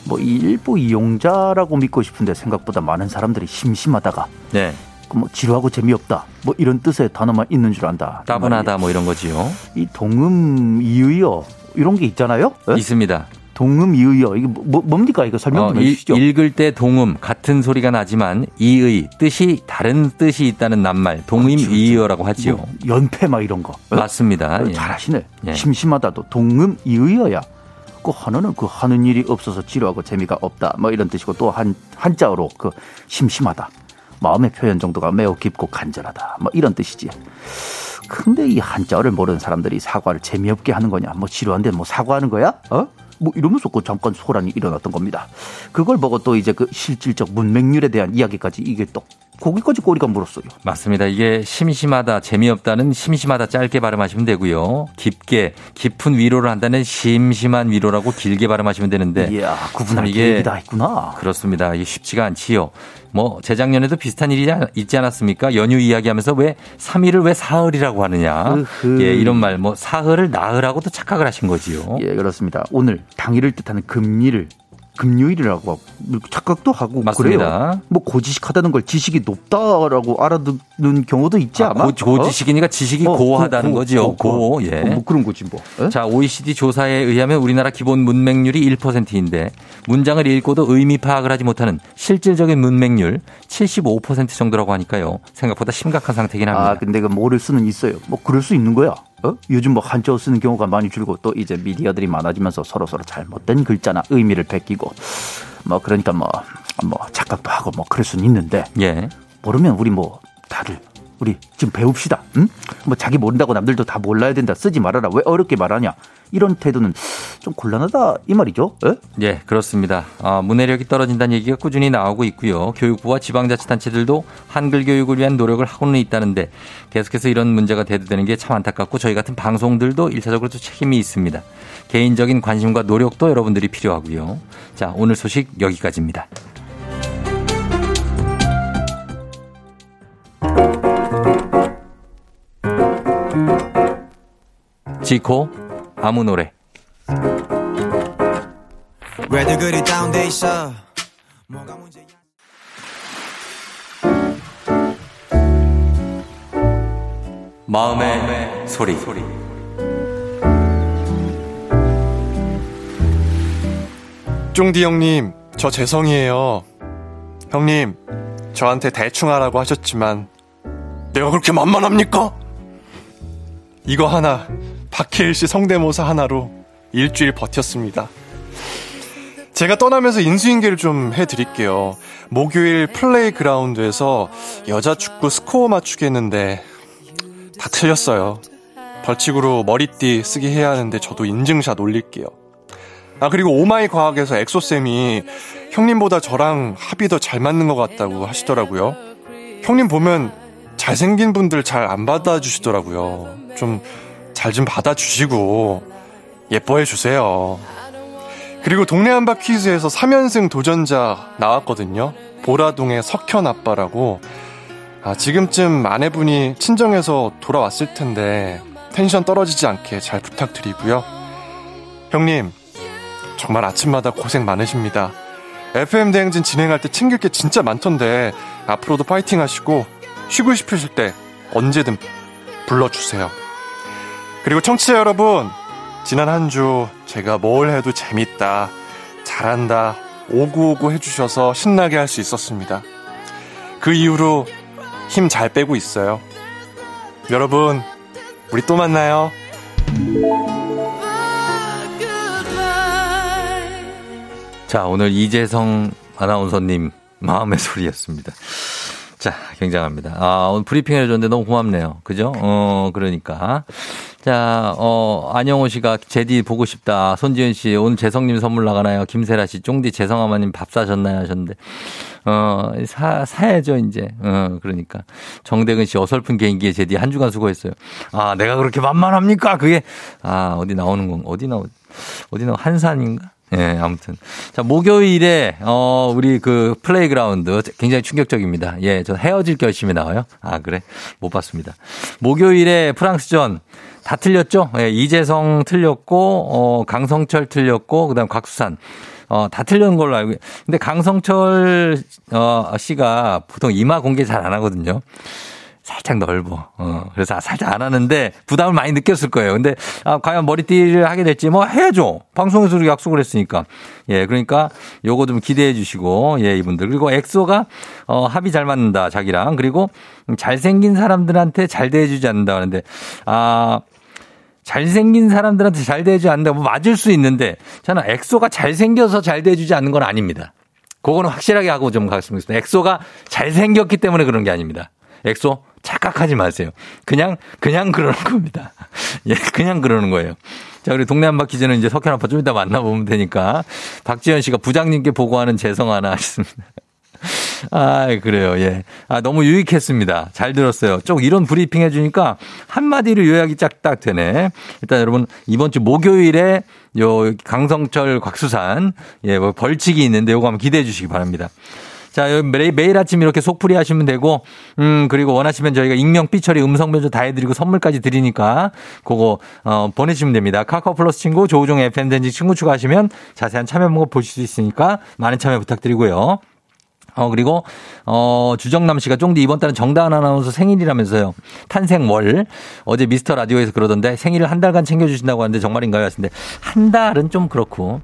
뭐 일부 이용자라고 믿고 싶은데 생각보다 많은 사람들이 심심하다가 네, 그 뭐 지루하고 재미없다 뭐 이런 뜻의 단어만 있는 줄 안다. 따분하다 뭐 이런 거지요. 이 동음 이의어 이런 게 있잖아요. 에? 있습니다. 동음 이의어 이게 뭐, 뭡니까 이거 설명 어, 좀 일- 해주시죠. 읽을 때 동음 같은 소리가 나지만 이의 뜻이 다른 뜻이 있다는 낱말 동임 그렇지, 이의어라고 하지요. 뭐 연패 막 이런 거. 에? 맞습니다. 어, 예. 잘하시네. 예. 심심하다도 동음 이의어야. 그 하나는 그 하는 일이 없어서 지루하고 재미가 없다. 뭐 이런 뜻이고 또 한 한자어로 그 심심하다. 마음의 표현 정도가 매우 깊고 간절하다. 뭐 이런 뜻이지. 근데 이 한자어를 모르는 사람들이 사과를 재미없게 하는 거냐? 뭐 지루한데 뭐 사과하는 거야? 어? 뭐 이러면서 그 잠깐 소란이 일어났던 겁니다. 그걸 보고 또 이제 그 실질적 문맹률에 대한 이야기까지 이게 또 거기까지 꼬리가 물었어요. 맞습니다. 이게 심심하다, 재미없다는 심심하다 짧게 발음하시면 되고요. 깊게, 깊은 위로를 한다는 심심한 위로라고 길게 발음하시면 되는데. 이야 구분할 이게 다 있구나. 그렇습니다. 이게 쉽지가 않지요. 뭐 재작년에도 비슷한 일이 있지 않았습니까? 연휴 이야기하면서 왜 3일을 왜 사흘이라고 하느냐? 으흐. 예, 이런 말 뭐 사흘을 나흘하고도 착각을 하신 거지요. 예, 그렇습니다. 오늘 당일을 뜻하는 금리를 금요일이라고 착각도 하고 맞습니다. 그래요. 뭐 고지식하다는 걸 지식이 높다라고 알아듣는 경우도 있지 아, 않아? 고, 고지식이니까 지식이 어? 고하다는 고, 거지요. 고, 고, 고, 예. 뭐 그런 거지 뭐. 에? 자, OECD 조사에 의하면 우리나라 기본 문맹률이 1%인데 문장을 읽고도 의미 파악을 하지 못하는 실질적인 문맹률 75% 정도라고 하니까요. 생각보다 심각한 상태긴 합니다. 아 근데 그 모를 수는 있어요. 뭐 그럴 수 있는 거야. 어? 요즘 뭐 한자어 쓰는 경우가 많이 줄고 또 이제 미디어들이 많아지면서 서로 서로 잘못된 글자나 의미를 베끼고 뭐 그러니까 뭐 뭐 착각도 하고 뭐 그럴 수는 있는데 예. 모르면 우리 뭐 다들 우리 지금 배웁시다. 응? 뭐 자기 모른다고 남들도 다 몰라야 된다. 쓰지 말아라. 왜 어렵게 말하냐? 이런 태도는 좀 곤란하다 이 말이죠. 에? 예, 그렇습니다. 아, 문해력이 떨어진다는 얘기가 꾸준히 나오고 있고요. 교육부와 지방자치단체들도 한글 교육을 위한 노력을 하고는 있다는데 계속해서 이런 문제가 대두되는 게 참 안타깝고 저희 같은 방송들도 일차적으로 도 책임이 있습니다. 개인적인 관심과 노력도 여러분들이 필요하고요. 자, 오늘 소식 여기까지입니다. 지코 아무 노래 문제야 마음의, 소리. 쫑디 형님, 저 재성이에요. 형님, 저한테 대충 하라고 하셨지만, 내가 그렇게 만만합니까? 이거 하나, 박해일 씨 성대모사 하나로 일주일 버텼습니다. 제가 떠나면서 인수인계를 좀 해드릴게요. 목요일 playground에서 여자 축구 스코어 맞추기 했는데, 다 틀렸어요. 벌칙으로 머리띠 쓰게 해야 하는데 저도 인증샷 올릴게요. 아 그리고 oh my 과학에서 엑소쌤이 형님보다 저랑 합이 더 잘 맞는 것 같다고 하시더라고요. 형님 보면 잘생긴 분들 잘 안 받아주시더라고요. 좀 잘 좀 받아주시고 예뻐해 주세요. 그리고 동네 한바 퀴즈에서 3연승 도전자 나왔거든요. 보라동의 석현 아빠라고. 아, 지금쯤 아내분이 친정에서 돌아왔을 텐데 텐션 떨어지지 않게 잘 부탁드리고요. 형님, 정말 아침마다 고생 많으십니다. FM 대행진 진행할 때 챙길 게 진짜 많던데 앞으로도 파이팅 하시고 쉬고 싶으실 때 언제든 불러주세요. 그리고 청취자 여러분, 지난 한 주 제가 뭘 해도 재밌다, 잘한다, 오구오구 해주셔서 신나게 할 수 있었습니다. 그 이후로 힘 잘 빼고 있어요. 여러분, 우리 또 만나요. 자, 오늘 이재성 아나운서님 마음의 소리였습니다. 자, 굉장합니다. 아, 오늘 브리핑 해줬는데 너무 고맙네요. 그죠? 어, 그러니까. 자, 어, 안영호 씨가 제디 보고 싶다. 손지은 씨, 오늘 재성님 선물 나가나요? 김세라 씨, 쫑디 재성아마님 밥 사셨나요? 하셨는데, 어, 사, 사야죠, 이제. 어, 그러니까. 정대근 씨, 어설픈 개인기에 제디 한 주간 수고했어요. 아, 내가 그렇게 만만합니까? 그게, 아, 어디 나오는 건, 어디 나오, 어디 나오, 한산인가? 예, 아무튼. 자, 목요일에, 어, 우리 그 playground 굉장히 충격적입니다. 예, 저 헤어질 결심이 나와요. 아, 그래? 못 봤습니다. 목요일에 프랑스전 다 틀렸죠? 예, 이재성 틀렸고, 어, 강성철 틀렸고, 그 다음 곽수산. 어, 다 틀린 걸로 알고. 근데 강성철, 어, 씨가 보통 이마 공개 잘 안 하거든요. 살짝 넓어. 어, 그래서 살짝 안 하는데 부담을 많이 느꼈을 거예요. 근데 아, 과연 머리띠를 하게 될지 뭐 해야죠. 방송에서 약속을 했으니까. 예, 그러니까 요거 좀 기대해 주시고 예, 이분들. 그리고 엑소가 어, 합이 잘 맞는다 자기랑 그리고 잘생긴 사람들한테 잘 대해 주지 않는다 하는데 아 잘생긴 사람들한테 잘 대해주지 않는다. 뭐 맞을 수 있는데 저는 엑소가 잘생겨서 잘 대해주지 않는 건 아닙니다. 그거는 확실하게 하고 좀 갔으면 좋겠습니다. 엑소가 잘생겼기 때문에 그런 게 아닙니다. 엑소 착각하지 마세요. 그냥 그냥 그러는 겁니다. 예, 그냥 그러는 거예요. 자, 우리 동네 한 바 퀴즈는 이제 석현 아빠 좀 이따 만나보면 되니까 박지현 씨가 부장님께 보고하는 재성 하나 하셨습니다. 아, 그래요. 예. 아, 너무 유익했습니다. 잘 들었어요. 쭉 이런 브리핑 해주니까 한마디로 요약이 짝딱 되네. 일단 여러분, 이번 주 목요일에 요 강성철 곽수산, 예, 뭐 벌칙이 있는데 요거 한번 기대해 주시기 바랍니다. 자, 매일, 매일 아침 이렇게 속풀이 하시면 되고, 음, 그리고 원하시면 저희가 익명, 삐처리, 음성 변조 다 해드리고 선물까지 드리니까, 그거, 어, 보내주시면 됩니다. 카카오 플러스 친구, 조우종 FMden지 친구 추가하시면 자세한 참여 방법 보실 수 있으니까 많은 참여 부탁드리고요. 어, 그리고, 어, 주정남 씨가 쫑디 이번 달은 정다은 아나운서 생일이라면서요. 탄생월. 어제 미스터 라디오에서 그러던데 생일을 한 달간 챙겨주신다고 하는데 정말인가요? 하시는데 한 달은 좀 그렇고.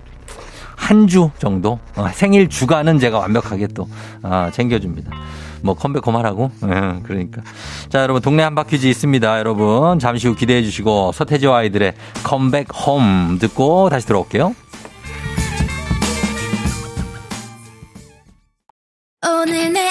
한 주 정도? 어, 생일 주간은 제가 완벽하게 또, 아, 챙겨줍니다. 뭐 컴백 그만하고 예, 그러니까 자 여러분 동네 한바 퀴즈 있습니다 여러분 잠시 후 기대해 주시고 서태지와 아이들의 컴백 홈 듣고 다시 들어올게요 오늘 내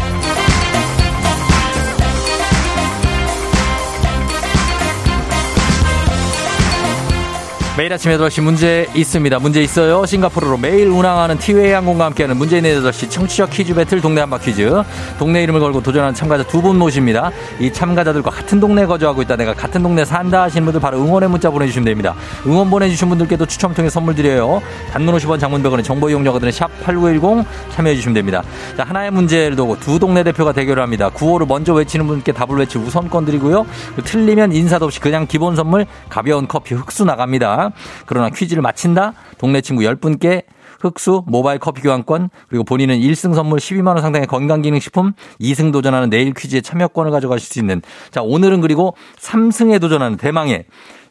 매일 아침 8시 문제 있습니다. 문제 있어요. 싱가포르로 매일 운항하는 티웨이 항공과 함께하는 있는 8시 청취자 퀴즈 배틀 동네 한바 퀴즈. 동네 이름을 걸고 도전하는 참가자 두 분 모십니다. 이 참가자들과 같은 동네에 거주하고 있다. 내가 같은 동네 산다 하시는 분들 바로 응원의 문자 보내주시면 됩니다. 응원 보내주신 분들께도 추첨 통해 선물 드려요. 단문 50원 장문 100원의 정보 이용료가 드는 샵8910 참여해주시면 됩니다. 자, 하나의 문제를 두고 두 동네 대표가 대결을 합니다. 구호를 먼저 외치는 분께 답을 외치 우선권 드리고요. 틀리면 인사도 없이 그냥 기본 선물 가벼운 커피 흑수 나갑니다. 그러나 퀴즈를 마친다? 동네 친구 10분께 흑수, 모바일 커피 교환권, 그리고 본인은 1승 선물 12만원 상당의 건강기능식품, 2승 도전하는 내일 퀴즈에 참여권을 가져가실 수 있는. 자, 오늘은 그리고 3승에 도전하는 대망의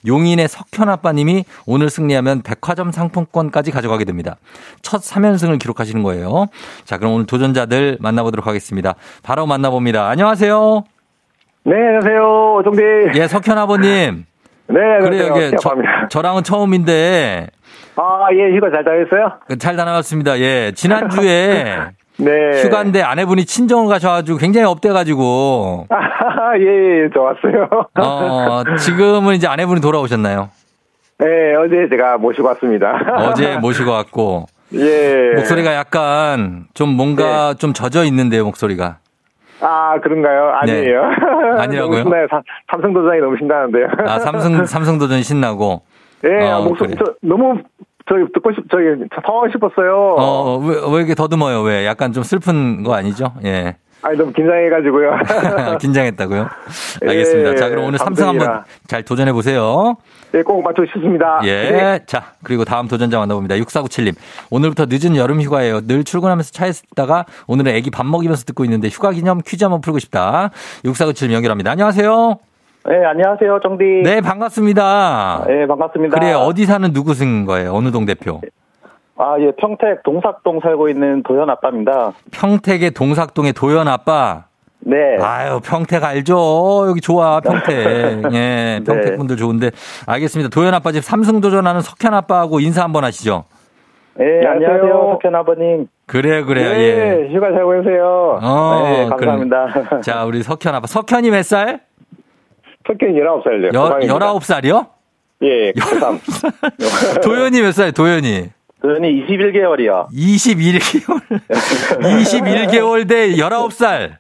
용인의 석현 아빠님이 오늘 승리하면 백화점 상품권까지 가져가게 됩니다. 첫 3연승을 기록하시는 거예요. 자, 그럼 오늘 도전자들 만나보도록 하겠습니다. 바로 만나봅니다. 안녕하세요. 네, 안녕하세요. 오정대. 예, 석현 아버님. 네, 그래요, 안녕하세요. 이게 저. 저랑은 처음인데 아, 예, 휴가 잘 다녔어요? 잘 다녀왔습니다. 예, 지난주에 네. 휴가인데 아내분이 친정을 가셔가지고 굉장히 업돼가지고 아, 예, 예, 좋았어요. 어, 지금은 이제 아내분이 돌아오셨나요? 네, 어제 제가 모시고 왔습니다. 어제 모시고 왔고 예. 목소리가 약간 좀 뭔가 좀 젖어 있는데요, 목소리가. 아, 그런가요? 아니에요. 네. 아니라고요? 삼- 삼성 도장이 너무 신나는데요. 아, 삼성 삼성 도전 신나고. 예, 어, 아, 목소리, 그래. 저, 너무, 저기, 듣고 싶, 저기, 성하고 싶었어요. 어, 왜, 왜 이렇게 더듬어요? 왜? 약간 좀 슬픈 거 아니죠? 예. 아니, 너무 긴장해가지고요. 긴장했다고요? 예, 알겠습니다. 자, 그럼 오늘 삼성 한번. 잘 도전해 보세요. 예, 꼭 맞추고 싶습니다. 예. 네. 자, 그리고 다음 도전자 만나봅니다. 6497님. 오늘부터 늦은 여름 휴가예요. 늘 출근하면서 차에서 듣다가 오늘은 애기 밥 먹이면서 듣고 있는데 휴가 기념 퀴즈 한번 풀고 싶다. 6497님 연결합니다. 안녕하세요. 네, 안녕하세요, 정디. 네, 반갑습니다. 네, 반갑습니다. 그래, 어디 사는 누구신 거예요? 어느 동 대표? 아, 예, 평택 동삭동 살고 있는 도현 아빠입니다. 평택의 동삭동의 도연 아빠. 네. 아유, 평택 알죠? 여기 좋아, 평택. 예, 평택 네. 분들 좋은데. 알겠습니다. 도연 아빠 집 삼승 도전하는 석현 아빠하고 인사 한번 하시죠. 네, 안녕하세요, 석현 아버님. 그래요, 그래요, 네, 예. 휴가 잘 보내세요. 어, 네, 감사합니다. 자, 우리 석현 아빠. 석현이 몇 살? 석현 19살이요. 여, 19살이요? 예, 고3. 도연이 몇 살, 도연이? 도현이 21개월이요. 21개월. 21개월 대 19살.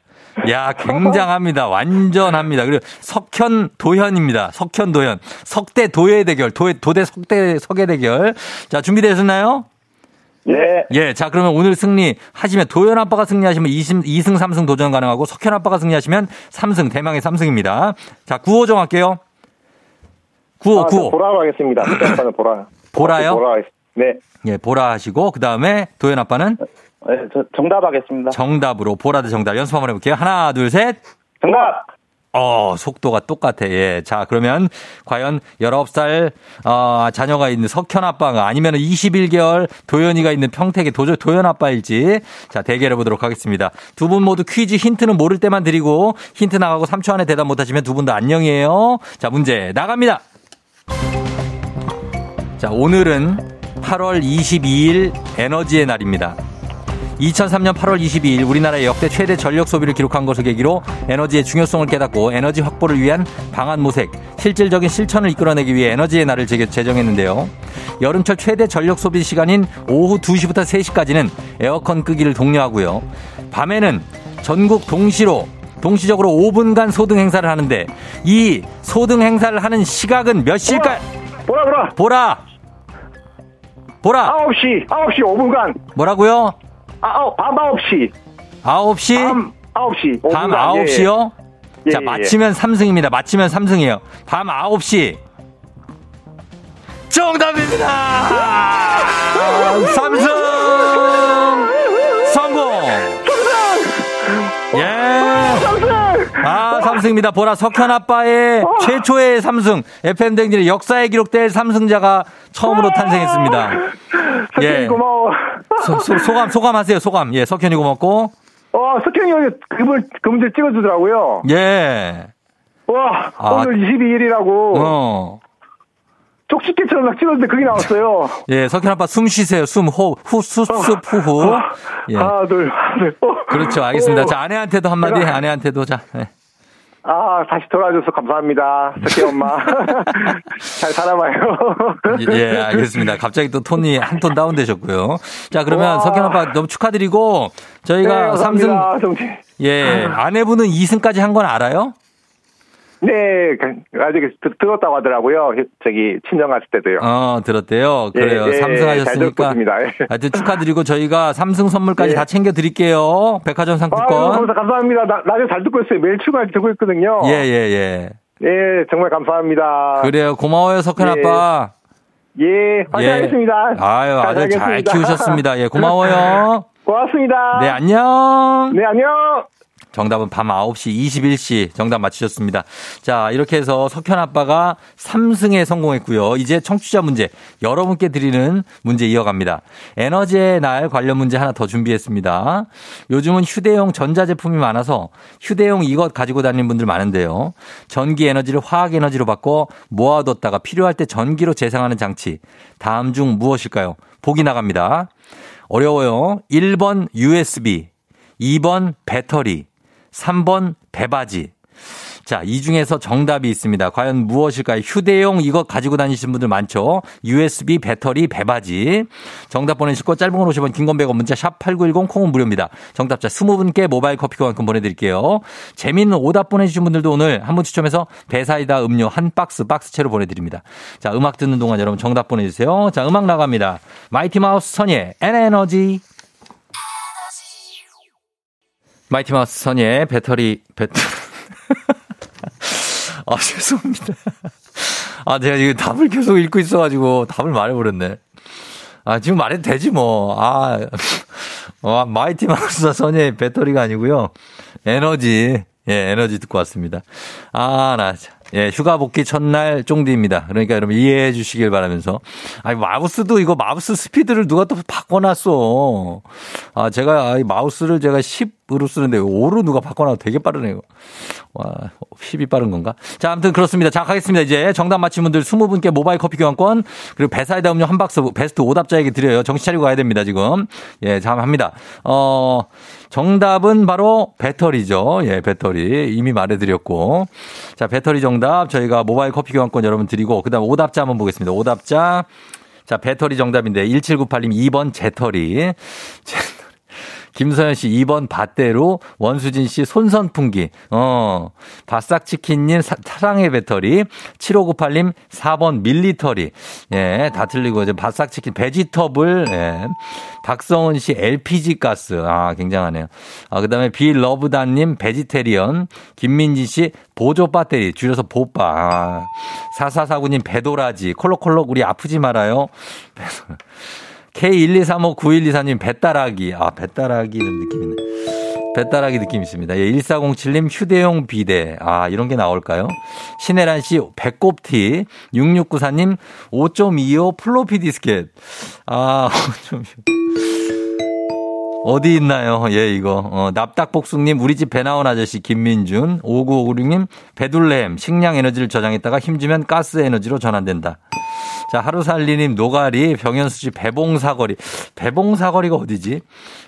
야, 굉장합니다. 완전합니다. 그리고 석현 도현입니다. 석현 도현. 석대 도예 대결. 도, 도대 석대 석예 대결. 자, 준비되셨나요? 네. 예, 자, 그러면 오늘 승리 하시면 도현 아빠가 승리하시면 20, 2승, 3승 도전 가능하고 석현 아빠가 승리하시면 3승, 대망의 3승입니다. 자, 구호 정할게요. 구호, 아, 저 구호. 보라로 하겠습니다. 보라. 보라요? 보라 하겠습니다. 네. 예, 보라 하시고, 그 다음에 도현 아빠는 네, 저 정답 하겠습니다. 정답으로 보라 대 정답 연습 한번 해볼게요. 하나, 둘, 셋. 정답! 어, 속도가 똑같아. 예. 자, 그러면 과연 19살 어, 자녀가 있는 석현 아빠가 아니면 21개월 도연이가 있는 평택의 도저 도연 아빠일지 자, 대결해 보도록 하겠습니다. 두 분 모두 퀴즈 힌트는 모를 때만 드리고 힌트 나가고 3초 안에 대답 못 하시면 두 분 다 안녕이에요. 자, 문제 나갑니다. 자, 오늘은 8월 22일 에너지의 날입니다. 2003년 8월 22일 우리나라의 역대 최대 전력 소비를 기록한 것을 계기로 에너지의 중요성을 깨닫고 에너지 확보를 위한 방안 모색, 실질적인 실천을 이끌어내기 위해 에너지의 날을 제- 제정했는데요. 여름철 최대 전력 소비 시간인 오후 2시부터 3시까지는 에어컨 끄기를 독려하고요. 밤에는 전국 동시로 동시적으로 5분간 소등 행사를 하는데 이 소등 행사를 하는 시각은 몇 시일까요? 보라 보라 보라. 보라. 9시 9시 5분간 뭐라고요? 아, 밤 9시 9시? 밤 9시 5분간 밤 9시요? 예, 자, 예, 예. 맞히면 3승입니다. 맞히면 3승이에요. 밤 9시. 정답입니다! 삼승! 3승입니다. 보라 석현 아빠의 어. 최초의 3승. FM 댕진의 역사에 기록될 3승자가 처음으로 네. 탄생했습니다. 석현이 예. 고마워. 소, 소, 감 소감하세요. 소감. 예, 석현이 고맙고. 어, 석현이 형이 그분 그분 찍어주더라고요. 예. 와, 아. 오늘 22일이라고. 어. 쪽집게처럼 막 찍었는데 그게 나왔어요. 예, 석현 아빠 숨 쉬세요. 숨, 호, 후, 수, 수, 후, 후. 예. 하나, 둘, 하나, 둘. 어. 그렇죠. 알겠습니다. 오. 자, 아내한테도 한마디, 네. 아내한테도. 자. 예. 아 다시 돌아와줘서 감사합니다 석현 엄마 잘 살아봐요 예, 알겠습니다. 갑자기 또 톤이 한 톤 다운되셨고요. 자, 그러면 와. 석현 아빠 너무 축하드리고, 네, 저희가 삼승 감사합니다 정치 예, 아내분은 2승까지 한 건 알아요? 네, 그- 아직 드- 들었다고 하더라고요. 저기 친정 갔을 때도요. 어, 들었대요. 예, 그래요. 예, 삼잘 3승 듣고 하셨으니까. 있습니다. 예. 하여튼 축하드리고 저희가 삼승 선물까지 예. 다 챙겨 드릴게요. 백화점 아유, 상품권. 감사, 감사합니다. 나, 라디오 잘 듣고 있어요. 매일 출근할 듣고 있거든요. 예, 예, 예. 예, 정말 감사합니다. 그래요. 고마워요, 석현 예. 아빠. 예, 화이팅하겠습니다. 아유, 아들 잘. 키우셨습니다. 예, 고마워요. 고맙습니다. 네, 안녕. 네, 안녕. 정답은 밤 9시 21시 정답 맞추셨습니다. 자, 이렇게 해서 석현 아빠가 3승에 성공했고요. 이제 청취자 문제 여러분께 드리는 문제 이어갑니다. 에너지의 날 관련 문제 하나 더 준비했습니다. 요즘은 휴대용 전자제품이 많아서 휴대용 이것 가지고 다니는 분들 많은데요. 전기 에너지를 화학 에너지로 바꿔 모아뒀다가 필요할 때 전기로 재생하는 장치. 다음 중 무엇일까요? 보기 나갑니다. 어려워요. 1번 USB, 2번 배터리, 3번 배바지. 자, 이 중에서 정답이 있습니다. 과연 무엇일까요? 휴대용 이거 가지고 다니시는 분들 많죠? USB, 배터리, 배바지. 정답 보내실 거 짧은 건 50원, 긴건 100원, 문자 샵 8910, 콩은 무료입니다. 정답자 20분께 모바일 커피 교환권 보내드릴게요. 재미있는 오답 보내주신 분들도 오늘 한 분 추첨해서 배사이다 음료 한 박스, 박스채로 보내드립니다. 자, 음악 듣는 동안 여러분 정답 보내주세요. 자, 음악 나갑니다. 마이티 마우스 선예, 에너지. 마이티 마우스 선예, 배터리, 배터리. 아, 죄송합니다. 아, 제가 지금 답을 계속 읽고 있어가지고 답을 말해버렸네. 아, 지금 말해도 되지 뭐. 아, 어, 마이티 마우스 선예 배터리가 아니고요. 에너지. 예, 에너지 듣고 왔습니다. 아, 나, 참. 예, 휴가 복귀 첫날 쫑디입니다. 그러니까 여러분 이해해 주시길 바라면서. 아니, 마우스도 이거 마우스 스피드를 누가 또 바꿔놨어. 아, 제가 이 마우스를 제가 10 으로 쓰는데 5로 누가 바꿔놔도 되게 빠르네요. 와, 10이 빠른 건가? 자, 아무튼 그렇습니다. 자, 가겠습니다. 이제 정답 맞힌 분들 20분께 모바일 커피 교환권 그리고 배사이다 음료 한 박스 베스트 오답자에게 드려요. 정신 차리고 가야 됩니다, 지금. 예, 자, 합니다. 어, 정답은 바로 배터리죠. 예, 배터리. 이미 말해드렸고. 자, 배터리 정답 저희가 모바일 커피 교환권 여러분 드리고, 그 다음 오답자 한번 보겠습니다. 오답자. 자, 배터리 정답인데 1798님 2번 재터리. 김서연 씨 2번 밭대로 원수진 씨 손선풍기. 어. 바싹치킨님 사- 사랑의 배터리. 7598님 4번 military. 예, 다 틀리고 이제 바싹치킨 vegetable. 예. 박성은 씨 LPG 가스. 아, 굉장하네요. 아, 그 다음에 비러브다님 vegetarian. 김민지 씨 보조 배터리. 줄여서 보빠. 아. 4449님 배도라지. 콜록콜록 우리 아프지 말아요. K1235912사님 배따라기. 아, 배따라기 이런 느낌이네. 배따라기 느낌 있습니다. 예, 1407님 휴대용 비대. 아, 이런 게 나올까요? 신혜란 씨 배꼽티. 6694님 5.25 플로피 디스켓. 아, 5.25. 어디 있나요? 예, 이거. 어, 납닥복숭님, 우리 집 배 나온 아저씨, 김민준. 5956님, 배둘레햄, 식량 에너지를 저장했다가 힘주면 가스 에너지로 전환된다. 자, 하루살리님, 노가리, 병현수 씨, 배봉사거리. 배봉사거리가 어디지?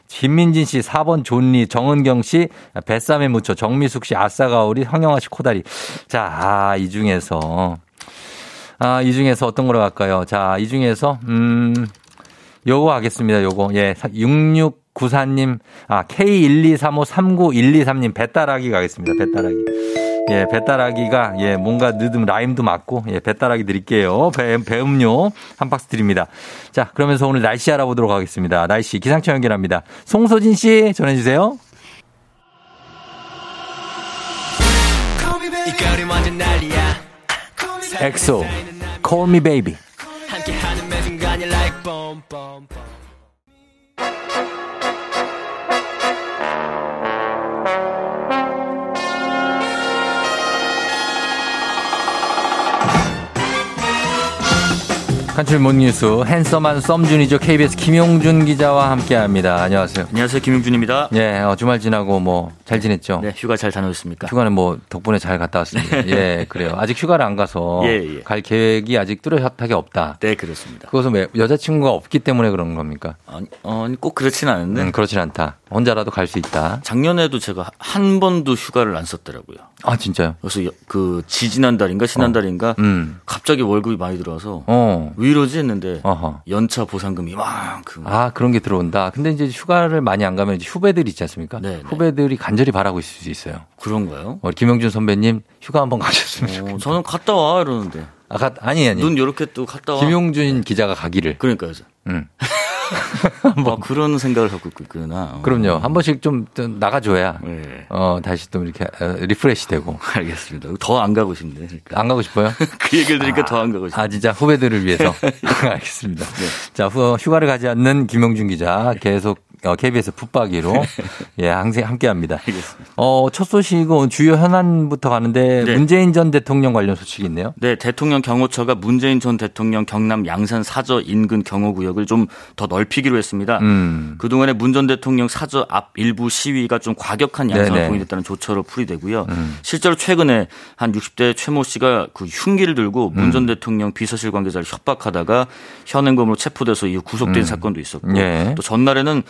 김민진 씨, 4번 존리, 정은경 씨, 뱃삼에 묻혀, 정미숙 씨, 아싸가오리, 황영아 씨, 코다리. 자, 아, 이 중에서. 아, 이 중에서 어떤 거로 갈까요? 자, 이 중에서, 음, 요거 하겠습니다, 요거. 예, 6694님, 아, K123539123님, 배따라기 가겠습니다, 배따라기. 예, 배따라기가, 예, 뭔가 느듬, 라임도 맞고, 예, 배따라기 드릴게요. 배, 배음료 한 박스 드립니다. 자, 그러면서 오늘 날씨 알아보도록 하겠습니다. 날씨 기상청 연결합니다. 송소진 씨, 전해주세요. 엑소, Call Me Baby. 간추린 morning 뉴스 핸섬한 썸준이죠. KBS 김용준 기자와 함께합니다. 안녕하세요. 안녕하세요. 김용준입니다. 예, 어, 주말 지나고 뭐 잘 지냈죠? 네, 휴가 잘 다녀오셨습니까? 휴가는 뭐 덕분에 잘 갔다 왔습니다. 예, 그래요. 아직 휴가를 안 가서 예, 예. 갈 계획이 아직 뚜렷하게 없다. 네, 그렇습니다. 그것은 왜 여자친구가 없기 때문에 그런 겁니까? 아니, 어, 꼭 그렇진 않은데 음, 그렇진 않다. 혼자라도 갈 수 있다. 작년에도 제가 한 번도 휴가를 안 썼더라고요. 아, 진짜요? 그래서 여- 그 지지난달인가 지난달인가 음. 갑자기 월급이 많이 들어와서 어. 왜 이러지 했는데 어허. 연차 보상금이 이만큼 아, 그런 게 들어온다. 근데 이제 휴가를 많이 안 가면 이제 후배들 있지 않습니까? 네, 네. 후배들이 간절히 바라고 있을 수 있어요. 그런가요? 우리 김영준 선배님 휴가 한번 가셨으면 어, 좋겠어요. 저는 갔다 와 이러는데 아, 가, 아니, 아니. 눈 요렇게 또 갔다 와. 김용준 기자가 가기를. 그러니까요. 음. 아, 그런 생각을 갖고 있구나. 어. 그럼요. 한 번씩 좀, 좀 나가줘야, 네. 어, 다시 또 이렇게 어, refresh 되고. 알겠습니다. 더 안 가고 싶네. 그러니까. 안 가고 싶어요? 그 얘기를 들으니까 더안 가고 싶네. 아, 진짜 후배들을 위해서. 알겠습니다. 자, 후, 휴가를 가지 않는 김용준 기자 계속 어, KBS 붙박이로 예, 항상 함께 합니다. 알겠습니다. 어, 첫 소식은 주요 현안부터 가는데 네. 문재인 전 대통령 관련 소식이 있네요. 네, 대통령 경호처가 문재인 전 대통령 경남 양산 사저 인근 경호 구역을 좀 더 넓히기로 했습니다. 음. 그동안에 문 전 대통령 사저 앞 일부 시위가 좀 과격한 양상을 네네. 음. 보이겠다는 조처로 풀이되고요. 실제로 최근에 한 60대 최모 씨가 그 흉기를 들고 문 음. 전 대통령 비서실 관계자를 협박하다가 현행범으로 체포돼서 이후 구속된 사건도 있었고 음. 예. 또 전날에는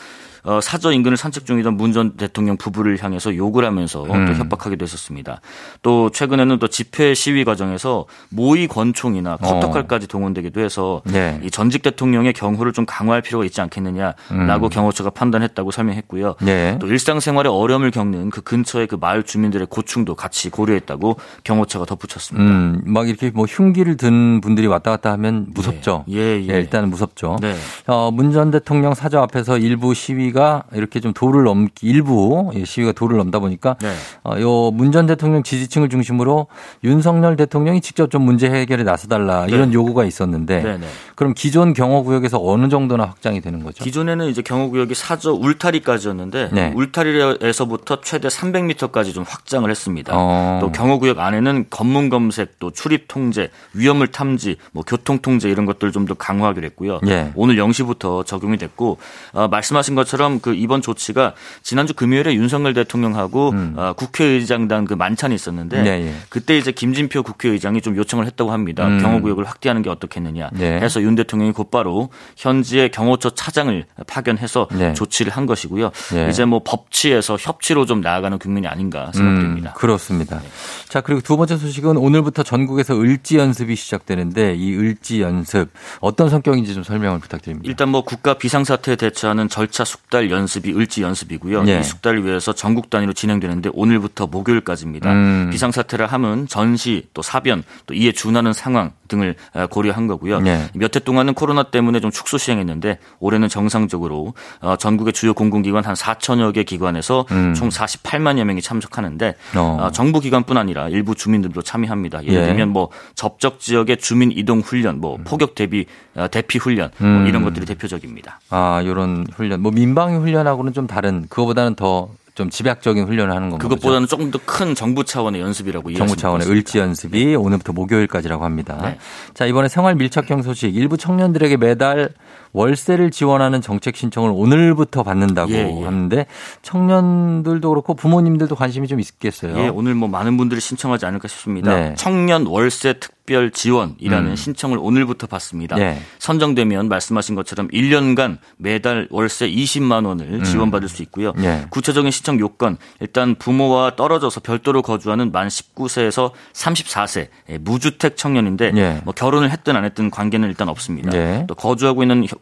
어, 사저 인근을 산책 중이던 문 전 대통령 부부를 향해서 욕을 하면서 음. 또 협박하기도 했었습니다. 또 최근에는 또 집회 시위 과정에서 모의 권총이나 커터칼까지 동원되기도 해서 어. 네. 이 전직 대통령의 경호를 좀 강화할 필요가 있지 않겠느냐라고 경호처가 판단했다고 설명했고요. 음. 네. 또 일상생활에 어려움을 겪는 그 근처의 그 마을 주민들의 고충도 같이 고려했다고 경호처가 덧붙였습니다. 음, 막 이렇게 뭐 흉기를 든 분들이 왔다 갔다 하면 무섭죠. 예, 예. 예, 일단은 무섭죠. 네. 어, 문 전 대통령 사저 앞에서 일부 시위 가 이렇게 좀 도를 넘기, 일부 예, 시위가 도를 넘다 보니까 네. 어, 요문 전 대통령 지지층을 중심으로 윤석열 대통령이 직접 좀 문제 해결에 나서달라 이런 요구가 있었는데 네, 네. 그럼 기존 경호 구역에서 어느 정도나 확장이 되는 거죠? 기존에는 이제 경호 구역이 사저 울타리까지였는데 네. 울타리에서부터 최대 300m까지 좀 확장을 했습니다. 어. 또 경호 구역 안에는 검문 검색, 또 출입 통제, 위험물 탐지, 뭐 교통 통제 이런 것들 좀 더 강화하기로 했고요. 예. 오늘 0시부터 적용이 됐고 어, 말씀하신 것처럼 그 이번 조치가 지난주 금요일에 윤석열 대통령하고 어, 국회의장단 그 만찬이 있었는데 음. 네, 예. 그때 이제 김진표 국회의장이 좀 요청을 했다고 합니다. 음. 경호구역을 확대하는 게 어떻겠느냐 네. 해서 윤 대통령이 곧바로 현지의 경호처 차장을 파견해서 네. 조치를 한 것이고요. 네. 이제 뭐 법치에서 협치로 좀 나아가는 국면이 아닌가 생각됩니다. 음, 그렇습니다. 자, 그리고 두 번째 소식은 오늘부터 전국에서 을지 연습이 시작되는데 이 을지 연습 어떤 성격인지 좀 설명을 부탁드립니다. 일단 뭐 국가 비상사태에 대처하는 절차 숙달 연습이 을지 연습이고요. 예. 이 숙달을 위해서 전국 단위로 진행되는데 오늘부터 목요일까지입니다. 음. 비상사태를 하면 전시 또 사변 또 이에 준하는 상황 등을 어, 고려한 거고요. 예. 몇해 동안은 코로나 때문에 좀 축소 시행했는데 올해는 정상적으로 어, 전국의 주요 공공기관 한 4천여 개 기관에서 음. 총 48만여 명이 참석하는데 어. 어, 정부 기관뿐 아니라 일부 주민들도 참여합니다. 예를 예. 들면 뭐 접적 지역의 주민 이동 훈련, 뭐 포격 대비 어, 대피 훈련 뭐 음. 이런 것들이 대표적입니다. 아, 요런 훈련. 뭐 민방 위 훈련하고는 좀 다른 그거보다는 더 좀 집약적인 훈련을 하는 건가요? 그것보다는 조금 더 큰 정부 차원의 연습이라고 정부 차원의. 을지 연습이 오늘부터 목요일까지라고 합니다. 네. 자, 이번에 생활 밀착형 소식. 일부 청년들에게 매달 월세를 지원하는 정책 신청을 오늘부터 받는다고 예, 예. 하는데 청년들도 그렇고 부모님들도 관심이 좀 있겠어요. 예, 오늘 뭐 많은 분들이 신청하지 않을까 싶습니다. 네. 청년 월세 특별 지원이라는 음. 신청을 오늘부터 받습니다. 네. 선정되면 말씀하신 것처럼 1년간 매달 월세 20만 원을 지원받을 수 있고요. 예. 구체적인 신청 요건 일단 부모와 떨어져서 별도로 거주하는 만 19세에서 34세 예, 무주택 청년인데 예. 뭐 결혼을 했든 안 했든 관계는 일단 없습니다. 예. 또 거주하고 있는 어,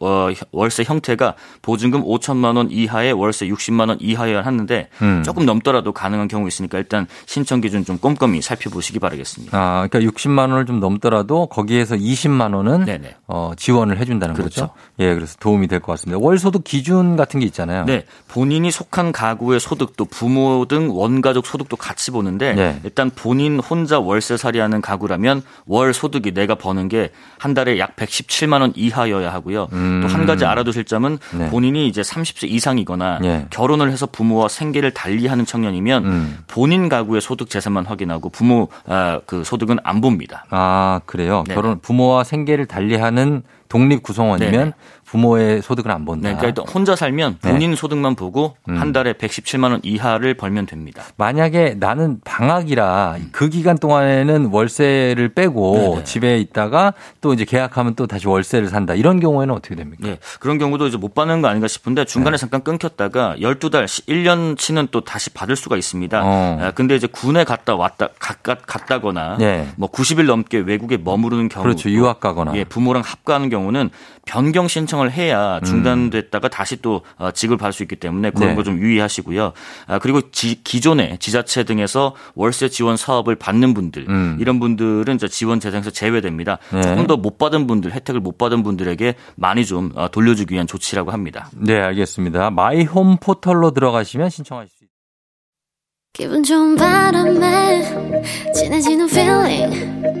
월세 형태가 보증금 5천만 원 이하의 월세 60만 원 이하여야 하는데 음. 조금 넘더라도 가능한 경우 있으니까 일단 신청 기준 좀 꼼꼼히 살펴보시기 바라겠습니다. 아, 그러니까 60만 원을 좀 넘더라도 거기에서 20만 원은 네네. 어, 지원을 해준다는 그렇죠. 거죠. 예, 그래서 도움이 될 것 같습니다. 월 소득 기준 같은 게 있잖아요. 네, 본인이 속한 가구의 소득도 부모 등 원가족 소득도 같이 보는데 네. 일단 본인 혼자 월세 살이하는 가구라면 월 소득이 내가 버는 게 한 달에 약 117만 원 이하여야 하고요. 음. 또한 가지 알아두실 점은 네. 본인이 이제 30세 이상이거나 예. 결혼을 해서 부모와 생계를 달리하는 청년이면 음. 본인 가구의 소득 재산만 확인하고 부모 아, 그 소득은 안 봅니다. 아, 그래요. 네네. 결혼 부모와 생계를 달리하는 독립 구성원이면 네네. 부모의 소득을 안 본다. 네, 그러니까 혼자 살면 네. 본인 소득만 보고 음. 한 달에 117만 원 이하를 벌면 됩니다. 만약에 나는 방학이라 그 기간 동안에는 월세를 빼고 네네. 집에 있다가 또 이제 계약하면 또 다시 월세를 산다. 이런 경우에는 어떻게 됩니까? 네, 그런 경우도 이제 못 받는 거 아닌가 싶은데 중간에 잠깐 끊겼다가 12달, 1년 치는 또 다시 받을 수가 있습니다. 어. 아, 근데 이제 군에 갔다 왔다, 갔, 갔다거나 네. 뭐 90일 넘게 외국에 머무르는 경우. 그렇죠. 유학 가거나. 예, 부모랑 합가하는 경우는 변경 신청을 해야 중단됐다가 다시 또 어, 받을 수 있기 때문에 그런 네. 거좀 유의하시고요. 아, 그리고 지, 기존에 지자체 등에서 월세 지원 사업을 받는 분들 음. 이런 분들은 이제 지원 대상에서 제외됩니다. 네. 조금 더 못 받은 분들 혜택을 못 받은 분들에게 많이 좀 어, 돌려주기 위한 조치라고 합니다. 네, 알겠습니다. 마이홈 포털로 들어가시면 신청하실 수 있습니다. 기분 좋은 바람에 진해지는 feeling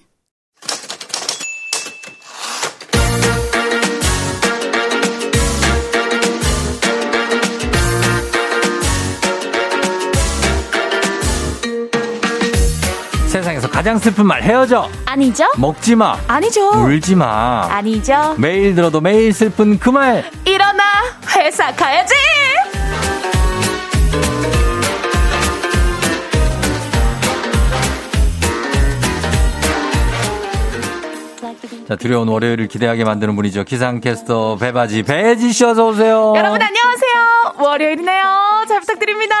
가장 슬픈 말 헤어져. 아니죠? 먹지 마. 아니죠. 울지 마. 아니죠. 매일 들어도 매일 슬픈 그 말. 일어나 회사 가야지. 자, 두려운 월요일을 기대하게 만드는 분이죠. 기상캐스터 배바지 배지 씨 어서 오세요. 여러분 안녕하세요. 월요일이네요. 잘 부탁드립니다.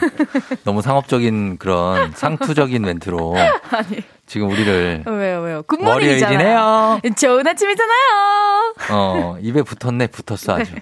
너무 상업적인 그런 상투적인 멘트로 아니 지금 우리를 왜요 왜요? good morning이잖아요. 좋은 아침이잖아요. 어, 입에 붙었네, 붙었어 아주.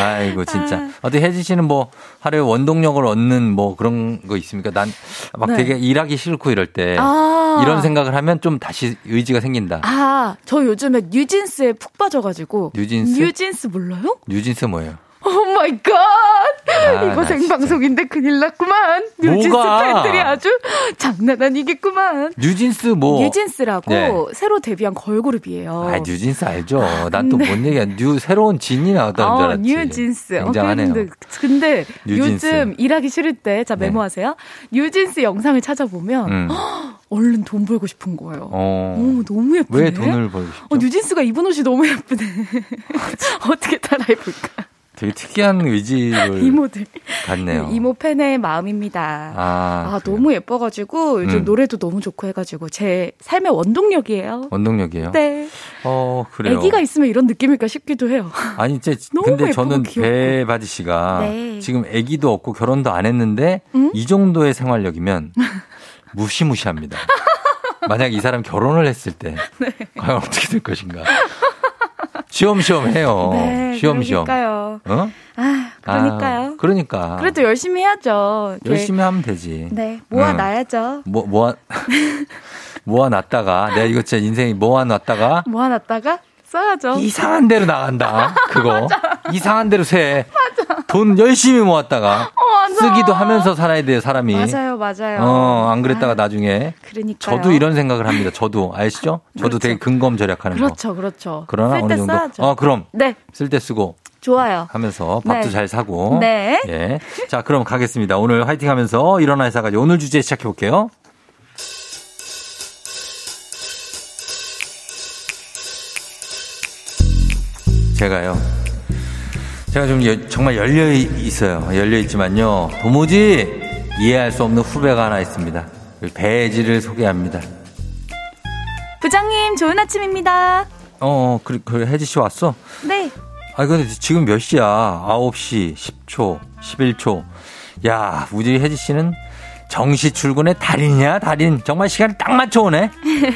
아이고 진짜. 어디 혜지 씨는 뭐 하루에 원동력을 얻는 뭐 그런 거 있습니까? 난 막 네. 되게 일하기 싫고 이럴 때 아. 이런 생각을 하면 좀 다시 의지가 생긴다. 아, 저 요즘에 뉴진스에 푹 빠져가지고. 뉴진스? 뉴진스 몰라요? 뉴진스 뭐예요? Oh my God! 아, 이거 나 생방송인데 큰일 났구만. 뉴진스 뭐가? 팬들이 아주 장난 아니겠구만. 뉴진스 뭐? 뉴진스라고 네. 새로 데뷔한 걸그룹이에요. 아, 뉴진스 알죠. 난 또 뭔 얘기야. new 새로운 진이 나왔다는 줄 어, 알았지. 뉴진스. 어, 굉장하네요. 근데, 근데 뉴진스. 요즘 일하기 싫을 때, 자, 네. 메모하세요. 뉴진스 영상을 찾아보면, 음. 얼른 돈 벌고 싶은 거예요. 어. 어, 너무 예쁘네. 왜 돈을 벌고 싶죠? 어, 뉴진스가 입은 옷이 너무 예쁘네. 어떻게 따라해볼까? 되게 특이한 의지를 이모들. 갖네요. 이모 팬의 마음입니다. 아, 아? 너무 예뻐가지고 요즘 음. 노래도 너무 좋고 해가지고 제 삶의 원동력이에요. 원동력이에요. 네. 어, 그래요. 아기가 있으면 이런 느낌일까 싶기도 해요. 아니, 이제 근데 저는. 배바지 씨가 네. 지금 아기도 없고 결혼도 안 했는데 음? 이 정도의 생활력이면 무시무시합니다. 만약 이 사람 결혼을 했을 때 네. 과연 어떻게 될 것인가? 쉬엄쉬엄 해요. 네, 쉬엄쉬엄. 그러니까요. 어? 아, 그러니까요. 아, 그러니까. 그래도 열심히 해야죠. 열심히 하면 되지. 네, 모아놔야죠. 뭐, 모아, 모아놨다가, 내가 이거 진짜 인생이 모아놨다가, 모아놨다가 써야죠. 이상한 데로 나간다. 그거. 이상한 데로 새. 돈 열심히 모았다가 맞아. 쓰기도 하면서 살아야 돼요, 사람이. 맞아요, 맞아요. 어, 안 그랬다가 나중에. 그러니까요. 저도 이런 생각을 합니다. 저도 아시죠? 저도 그렇죠. 되게 근검 절약하는 거. 그렇죠, 그렇죠. 그러나 쓸 어느 때 정도 써야죠. 어, 그럼 네, 쓸 때 쓰고 좋아요. 하면서 밥도 네. 잘 사고. 네. 예. 자, 그럼 가겠습니다. 오늘 화이팅 하면서 일어나 회사까지 오늘 주제 시작해 볼게요. 제가요. 제가 좀 여- 정말 열려 있어요. 열려 있지만요. 도무지 이해할 수 없는 후배가 하나 있습니다. 그 배지를 소개합니다. 부장님, 좋은 아침입니다. 어, 그, 그 혜지 씨 왔어? 네. 아, 근데 지금 몇 시야? 9시, 10초, 11초. 야, 우리 혜지 씨는 정시 출근의 달인이야, 달인. 정말 시간을 딱 맞춰오네.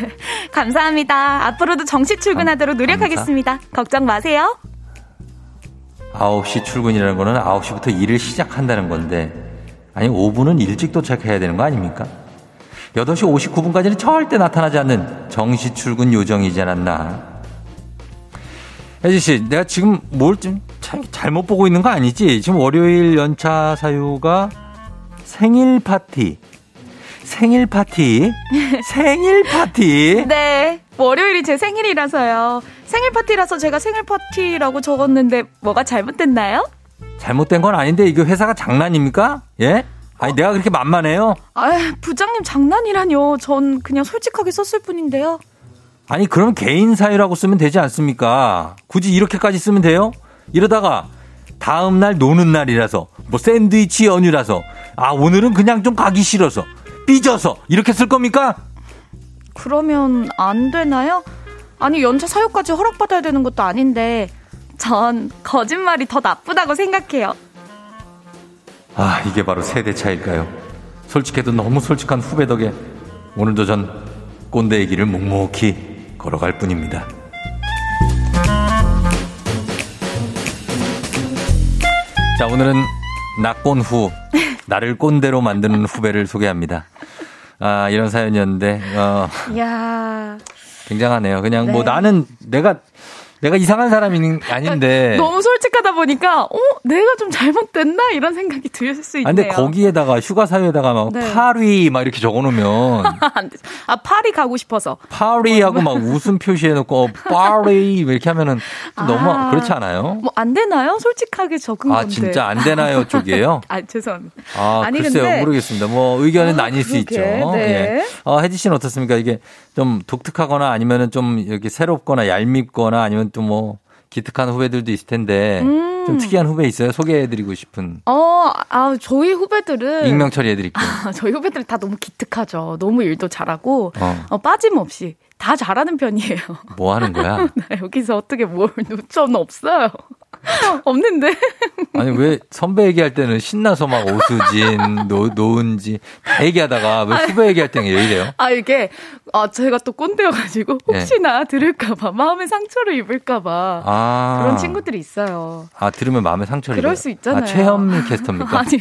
감사합니다. 앞으로도 정시 출근하도록 노력하겠습니다. 걱정 마세요. 9시 출근이라는 거는 9시부터 일을 시작한다는 건데, 아니, 5분은 일찍 도착해야 되는 거 아닙니까? 8시 59분까지는 절대 나타나지 않는 정시 출근 요정이지 않았나. 혜지 씨, 내가 지금 뭘 좀 잘못 보고 있는 거 아니지? 지금 월요일 연차 사유가 생일 파티. 생일 파티. 생일 파티. 네. 월요일이 제 생일이라서요. 생일 파티라서 제가 생일 파티라고 적었는데 뭐가 잘못됐나요? 잘못된 건 아닌데 이게 회사가 장난입니까? 예? 아니 내가 그렇게 만만해요? 아, 부장님 장난이라뇨. 전 그냥 솔직하게 썼을 뿐인데요. 아니 그럼 개인 사유라고 쓰면 되지 않습니까? 굳이 이렇게까지 쓰면 돼요? 이러다가 다음 날 노는 날이라서 뭐 샌드위치 연휴라서 아 오늘은 그냥 좀 가기 싫어서 삐져서 이렇게 쓸 겁니까? 그러면 안 되나요? 아니 연차 사유까지 허락받아야 되는 것도 아닌데 전 거짓말이 더 나쁘다고 생각해요. 아 이게 바로 세대 차일까요? 솔직해도 너무 솔직한 후배 덕에 오늘도 전 꼰대의 길을 묵묵히 걸어갈 뿐입니다. 자 오늘은 낙꼰 후 나를 꼰대로 만드는 후배를 소개합니다. 아 이런 사연이었는데 어, 이야. 굉장하네요. 그냥 뭐 네. 나는 내가 내가 이상한 사람이 아닌데 너무 솔직하다 보니까 어 내가 좀 잘못됐나 이런 생각이 들수 아, 있네요. 근데 거기에다가 휴가 사유에다가 막 네. 파리 막 이렇게 적어놓으면. 아 파리 가고 싶어서. 파리하고 막 웃음 표시해놓고 어, 파리 이렇게 하면은 좀 너무 아. 그렇지 않아요? 뭐 안 되나요? 솔직하게 적은 아 건데. 진짜 안 되나요 쪽이에요? 아 죄송합니다. 아 아니, 글쎄요 근데- 모르겠습니다. 뭐 의견은 아, 나뉠 수 그러게. 있죠. 네. 예. 어, 혜지 씨는 어떻습니까? 이게 좀 독특하거나 아니면은 좀 이렇게 새롭거나 얄밉거나 아니면 또 뭐 기특한 후배들도 있을 텐데 음. 좀 특이한 후배 있어요? 소개해드리고 싶은 어, 아 저희 후배들은 익명 처리해드릴게요. 아, 저희 후배들 다 너무 기특하죠. 너무 일도 잘하고 어. 어, 빠짐없이 다 잘하는 편이에요. 뭐 하는 거야? 나 여기서 어떻게 뭘 누점 없어요. 없는데. 아니 왜 선배 얘기할 때는 신나서 막 오수진, 노, 노은지 다 얘기하다가 왜 후배 얘기할 때는 왜 이래요? 아 이게 아 제가 또 꼰대여가지고 혹시나 들을까봐 마음에 상처를 입을까봐 네. 아 그런 친구들이 있어요. 아 들으면 마음에 상처를 그럴 입어요. 수 있잖아요. 아, 최현미 캐스터입니까? 아니요.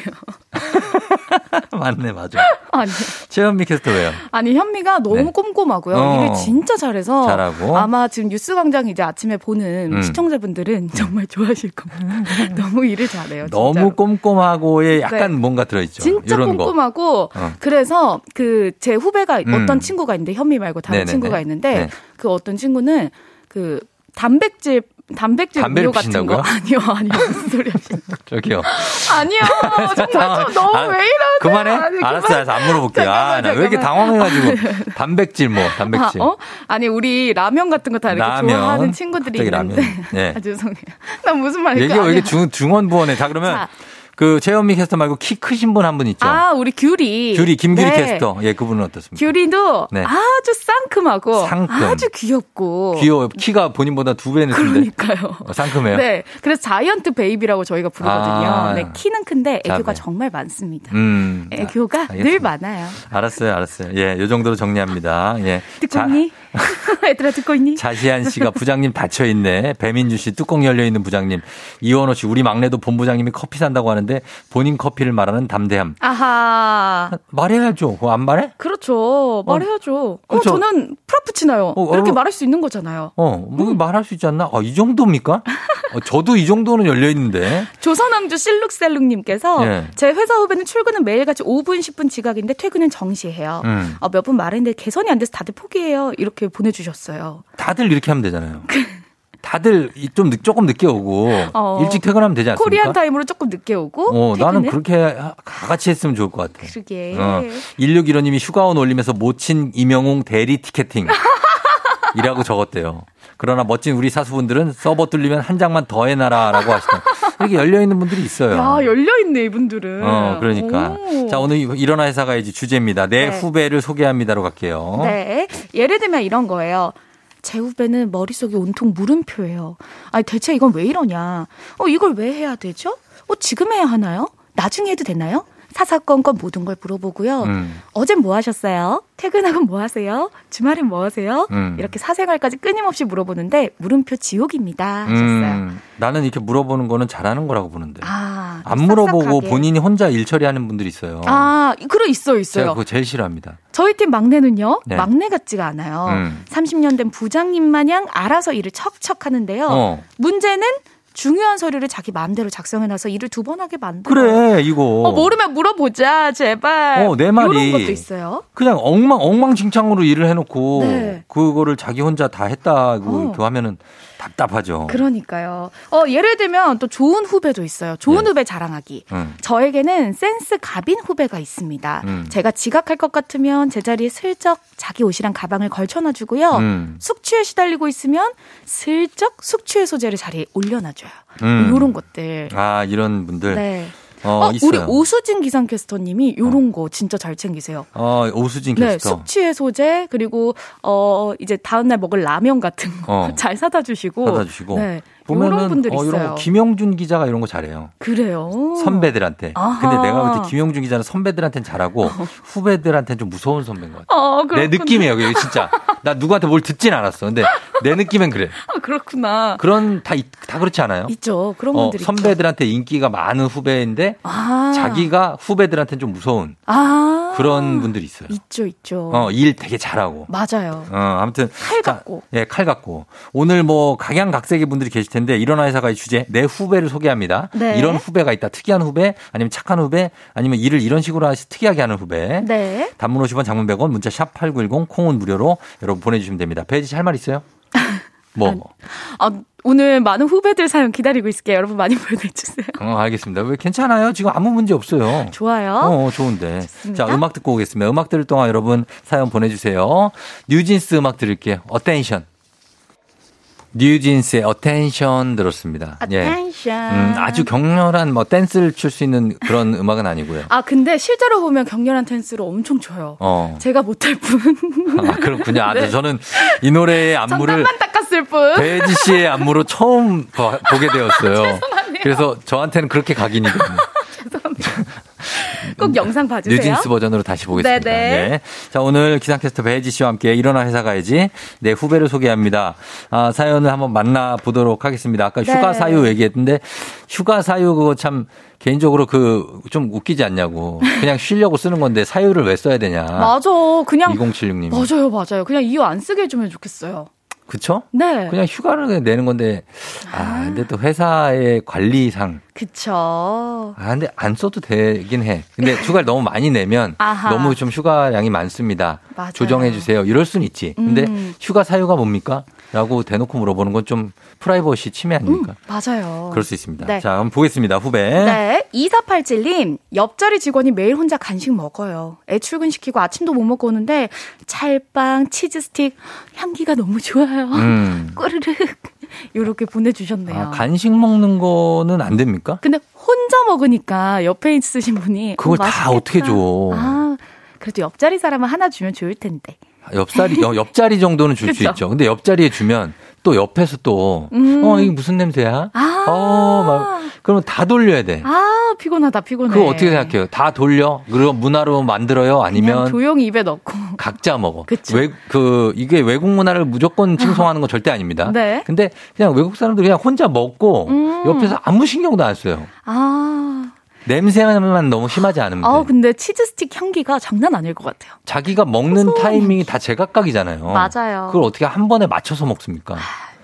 맞네 맞아. 아니 최현미 캐스터 왜요? 아니 현미가 너무 네. 꼼꼼하고요. 어. 일을 진짜 잘해서 잘하고. 아마 지금 뉴스광장 이제 아침에 보는 음. 시청자분들은 정말 좋아하실 겁니다. 너무 일을 잘해요. 진짜로. 너무 꼼꼼하고에 약간 네. 뭔가 들어있죠. 진짜. 꼼꼼하고 어. 그래서 그 제 후배가 음. 어떤 친구가 있는데 현미 말고 다른 네네네. 친구가 있는데 네. 그 어떤 친구는 그 단백질 단백질 담배를 같은 거 피신다고요? 아니요 아니요 무슨 소리 하시는 저기요. 아니요 정말 좀 너무 아, 왜 이러세요 그만해? 아니, 그만. 알았어, 알았어. 안 물어볼게요. 아, 나 왜 이렇게 당황해가지고. 단백질 뭐, 단백질. 아, 어? 아니 우리 라면 같은 거 다 이렇게 라면. 좋아하는 친구들이 있는데 라면. 네. 아 죄송해요 나 무슨 말일까 얘기가 왜 이렇게. 중, 중언부언해. 자, 그러면 자. 그 최현미 캐스터 말고 키 크신 분 한분 있죠. 아 우리 귤이 귤이, 김규리 네. 캐스터. 예, 그분은 어떻습니까? 귤이도 네. 아주 상큼하고 상큼. 아주 귀엽고 귀여워. 키가 본인보다 두 배는 큰데. 그러니까요. 어, 상큼해요. 네. 그래서 giant baby라고 저희가 부르거든요. 아. 네, 키는 큰데 애교가 자, 네. 정말 많습니다. 음. 애교가 알겠습니다. 늘 많아요. 알았어요, 알았어요. 예, 요 정도로 정리합니다. 예. 듣고 자, 있니? 얘들아 듣고 있니? 자시한 씨가 부장님 닫혀있네. 배민주 씨 뚜껑 열려 있는 부장님. 이원호 씨 우리 막내도 본부장님이 커피 산다고 하는데 본인 커피를 말하는 담대함. 아하. 말해야죠. 안 말해? 그렇죠. 말해야죠. 어, 그렇죠. 저는 프라푸치노요. 어, 이렇게 어. 말할 수 있는 거잖아요. 어, 뭐 말할 수 있지 않나? 아, 이 정도입니까? 어, 저도 이 정도는 열려 있는데. 조선왕주 실룩셀룩님께서 예. 제 회사 후배는 출근은 매일같이 5분 10분 지각인데 퇴근은 정시해요. 음. 몇분 말했는데 개선이 안 돼서 다들 포기해요. 이렇게 보내주셨어요. 다들 이렇게 하면 되잖아요. 다들 이- 좀 늦, 조금 늦게 오고 어. 일찍 퇴근하면 되지 않습니까? Korean time으로 조금 늦게 오고 어, 나는? 그렇게 같이 했으면 좋을 것 같아. 그러게. 어, 1615님이 휴가원 올리면서 모친 임영웅 대리 티켓팅. 이라고 적었대요. 그러나 멋진 우리 사수분들은 서버 뚫리면 한 장만 더 해놔라라고 하시던 이렇게 열려 있는 분들이 있어요. 야 열려 있네 이분들은. 어, 그러니까. 오. 자, 오늘 일어나 회사 가야지 주제입니다. 내 네. 후배를 소개합니다로 갈게요. 네. 예를 들면 이런 거예요. 제 후배는 머릿속이 온통 물음표예요. 아니, 대체 이건 왜 이러냐? 어, 이걸 왜 해야 되죠? 어, 지금 해야 하나요? 나중에 해도 되나요? 사사건건 모든 걸 물어보고요. 음. 어젠 뭐 하셨어요? 퇴근하고 뭐 하세요? 주말엔 뭐 하세요? 음. 이렇게 사생활까지 끊임없이 물어보는데 물음표 지옥입니다. 하셨어요. 음, 나는 이렇게 물어보는 거는 잘하는 거라고 보는데. 아, 안 물어보고 싹싹하게. 본인이 혼자 일 처리하는 분들이 있어요. 아, 그래 있어요, 있어요. 제가 그거 제일 싫어합니다. 저희 팀 막내는요, 네. 막내 같지가 않아요. 음. 30년 된 부장님 마냥 알아서 일을 척척 하는데요. 어. 문제는 중요한 서류를 자기 마음대로 작성해놔서 일을 두 번 하게 만들어. 그래, 이거. 어, 모르면 물어보자, 제발. 어, 내 말이. 이런 것도 있어요. 그냥 엉망, 엉망진창으로 일을 해놓고, 네. 그거를 자기 혼자 다 했다고 어. 하면은 답답하죠. 그러니까요. 어, 예를 들면 또 좋은 후배도 있어요. 좋은 네. 후배 자랑하기. 음. 저에게는 센스 갑인 후배가 있습니다. 음. 제가 지각할 것 같으면 제자리에 슬쩍 자기 옷이랑 가방을 걸쳐놔주고요. 음. 숙취에 시달리고 있으면 슬쩍 숙취해 소재를 자리에 올려놔줘요. 음. 이런 것들. 아, 이런 분들. 네. 어, 어. 우리 오수진 기상캐스터님이 요런 거 진짜 잘 챙기세요. 어, 오수진 네, 캐스터. 숙취해 소재 그리고 어 이제 다음 날 먹을 라면 같은 거 잘 어. 사다 주시고 사다 주시고. 네. 보면은 분들 어. 이런 거 김영준 기자가 이런 거 잘해요. 그래요. 선배들한테. 아하. 근데 내가 볼 때 김영준 기자는 선배들한테는 잘하고 후배들한테는 좀 무서운 선배인 것 같아. 어, 내. 느낌이에요, 이게 진짜. 나 누구한테 뭘 듣진 않았어. 근데 내 느낌엔 그래. 아, 그렇구나. 그런 다, 있- 다 그렇지 않아요? 있죠. 그런 어, 분들이 있죠. 선배들한테 인기가 많은 후배인데 아. 자기가 후배들한테는 좀 무서운 아. 그런 분들이 있어요. 있죠, 있죠. 어, 일 되게 잘하고. 맞아요. 어, 아무튼 칼 자, 같고. 예, 칼 같고. 오늘 뭐 각양각색의 분들이 계실 텐데 일어나 회사가의 주제 내 후배를 소개합니다. 네. 이런 후배가 있다. 특이한 후배, 아니면 착한 후배, 아니면 일을 이런 식으로 하시 특이하게 하는 후배. 네. 단문 50원, 장문 100원, 문자 샵 #8910 콩은 무료로 여러분 보내주시면 됩니다. 혜지 씨 할 말 있어요? 뭐? 아, 오늘 많은 후배들 사연 기다리고 있을게요. 여러분 많이 보내주세요. 어, 알겠습니다. 왜 괜찮아요? 지금 아무 문제 없어요. 좋아요. 어, 좋은데. 좋습니다. 자, 음악 듣고 오겠습니다. 음악 들을 동안 여러분 사연 보내주세요. 뉴진스 음악 들을게요. Attention. 뉴진스의 Attention 들었습니다. 예. Attention. 음, 아주 격렬한 뭐 댄스를 출 수 있는 그런 음악은 아니고요. 아, 근데 실제로 보면 격렬한 댄스를 엄청 춰요. 어. 제가 못할 뿐. 아, 그렇군요. 아, 네. 저는 이 노래의 안무를 닦았을 뿐. 배지 씨의 안무로 처음 봐- 보게 되었어요. 그래서 저한테는 그렇게 각인이거든요. 꼭 영상 봐주세요. 뉴진스 버전으로 다시 보겠습니다. 네네. 네. 자, 오늘 기상캐스터 배지 씨와 함께 일어나 회사 가야지. 네, 후배를 소개합니다. 아, 사연을 한번 만나보도록 하겠습니다. 아까 네. 휴가 사유 얘기했는데, 휴가 사유 그거 참, 개인적으로 그, 좀 웃기지 않냐고. 그냥 쉬려고 쓰는 건데, 사유를 왜 써야 되냐. 맞아. 그냥 2076님. 맞아요, 맞아요. 그냥 이유 안 쓰게 해주면 좋겠어요. 그쵸? 네. 그냥 휴가를 그냥 내는 건데, 아, 근데 또 회사의 관리상, 그쵸. 아, 근데 안 써도 되긴 해. 근데 휴가를 너무 많이 내면 아하. 너무 좀 휴가량이 많습니다. 맞아요. 조정해 주세요. 이럴 순 있지. 근데 음. 휴가 사유가 뭡니까? 라고 대놓고 물어보는 건 좀 프라이버시 침해 아닙니까? 맞아요. 그럴 수 있습니다. 네. 자, 한번 보겠습니다. 후배. 네. 2487님, 옆자리 직원이 매일 혼자 간식 먹어요. 애 출근시키고 아침도 못 먹고 오는데, 찰빵, 치즈 스틱, 향기가 너무 좋아요. 음. 꼬르륵. 요렇게 보내주셨네요. 아, 간식 먹는 거는 안 됩니까? 근데 혼자 먹으니까 옆에 있으신 분이. 그걸 어, 다. 어떻게 줘. 아, 그래도 옆자리 사람은 하나 주면 좋을 텐데. 옆자리, 여- 옆자리 정도는 줄 수? 있죠. 근데 옆자리에 주면 또 옆에서 또, 음. 어, 이게 무슨 냄새야? 아. 어, 막, 그러면 다 돌려야 돼. 아, 피곤하다, 피곤해. 그거 어떻게 생각해요? 다 돌려? 그리고 문화로 만들어요? 아니면 조용히 입에 넣고. 각자 먹어? 그쵸. 외, 그, 이게 외국 문화를 무조건 칭송하는 건 절대 아닙니다. 네. 근데 그냥 외국 사람들이 그냥 혼자 먹고 음. 옆에서 아무 신경도 안 써요. 아. 냄새만 너무 심하지 않으면 돼. 아, 근데 치즈 스틱 향기가 장난 아닐 것 같아요. 자기가 먹는 타이밍이 다 제각각이잖아요. 맞아요. 그걸 어떻게 한 번에 맞춰서 먹습니까?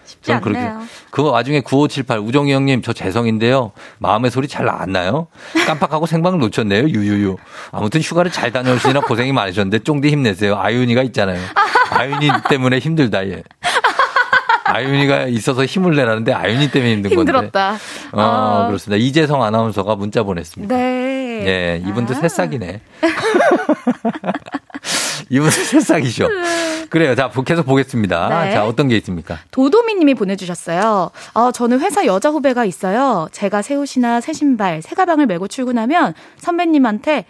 쉽지 저는 그렇게 않네요. 그 와중에 9578 우정이 형님 저 재성인데요. 마음의 소리 잘 안 나요? 깜빡하고 생방을 놓쳤네요. 유유유. 아무튼 휴가를 잘 다녀오시느라 고생이 많으셨는데 쫑디 힘내세요. 아윤이가 있잖아요. 아윤이 때문에 힘들다 얘. 아윤이가 있어서 힘을 내라는데 아윤이 때문에 힘든 건데. 힘들었다. 어, 어. 그렇습니다. 이재성 아나운서가 문자 보냈습니다. 네. 예, 이분도 아. 새싹이네. 이분도 새싹이죠. 그래요. 자, 계속 보겠습니다. 네. 자, 어떤 게 있습니까? 도도미 님이 보내주셨어요. 어, 저는 회사 여자 후배가 있어요. 제가 새 옷이나 새 신발, 새 가방을 메고 출근하면 선배님한테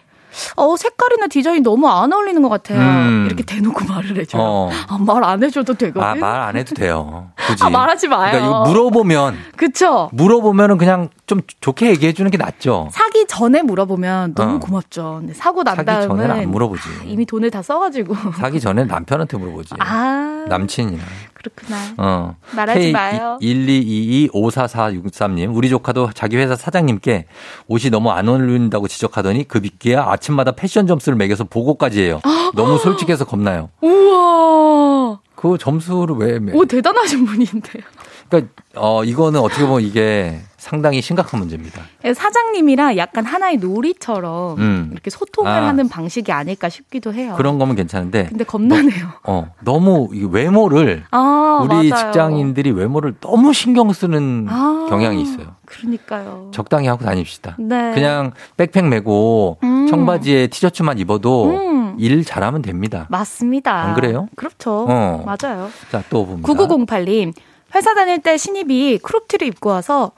어, 색깔이나 디자인이 너무 안 어울리는 것 같아요. 음. 이렇게 대놓고 말을 해줘요. 어. 아, 말 안 해줘도 되거든. 아, 말 안 해도 돼요. 굳이. 아, 말하지 마요. 그러니까 이거 물어보면, 그쵸? 물어보면은 그냥 좀 좋게 얘기해 주는 게 낫죠. 사기 전에 물어보면 너무 어. 고맙죠. 근데 사고 난 사기 다음은 전에는 안 물어보지. 이미 돈을 다 써가지고. 사기 전에 남편한테 물어보지. 아, 남친이나. 그렇구나. 어. 말하지 마요. 1222-544643님, 우리 조카도 자기 회사 사장님께 옷이 너무 안 어울린다고 지적하더니 급있기야 아침마다 패션 점수를 매겨서 보고까지 해요. 너무 솔직해서 겁나요. 우와. 그 점수를 왜 매? 오, 대단하신 분인데요. 그러니까 어 이거는 어떻게 보면 이게 상당히 심각한 문제입니다. 사장님이랑 약간 하나의 놀이처럼 음. 이렇게 소통을 아. 하는 방식이 아닐까 싶기도 해요. 그런 거면 괜찮은데 근데 겁나네요. 어 너무 이 외모를 아, 우리 맞아요. 직장인들이 외모를 너무 신경 쓰는 아. 경향이 있어요. 그러니까요. 적당히 하고 다닙시다. 네. 그냥 백팩 메고 음. 청바지에 티셔츠만 입어도 음. 일 잘하면 됩니다. 맞습니다. 안 그래요? 그렇죠. 어. 맞아요. 자, 또 봅니다. 9908님, 회사 다닐 때 신입이 크롭티를 입고 와서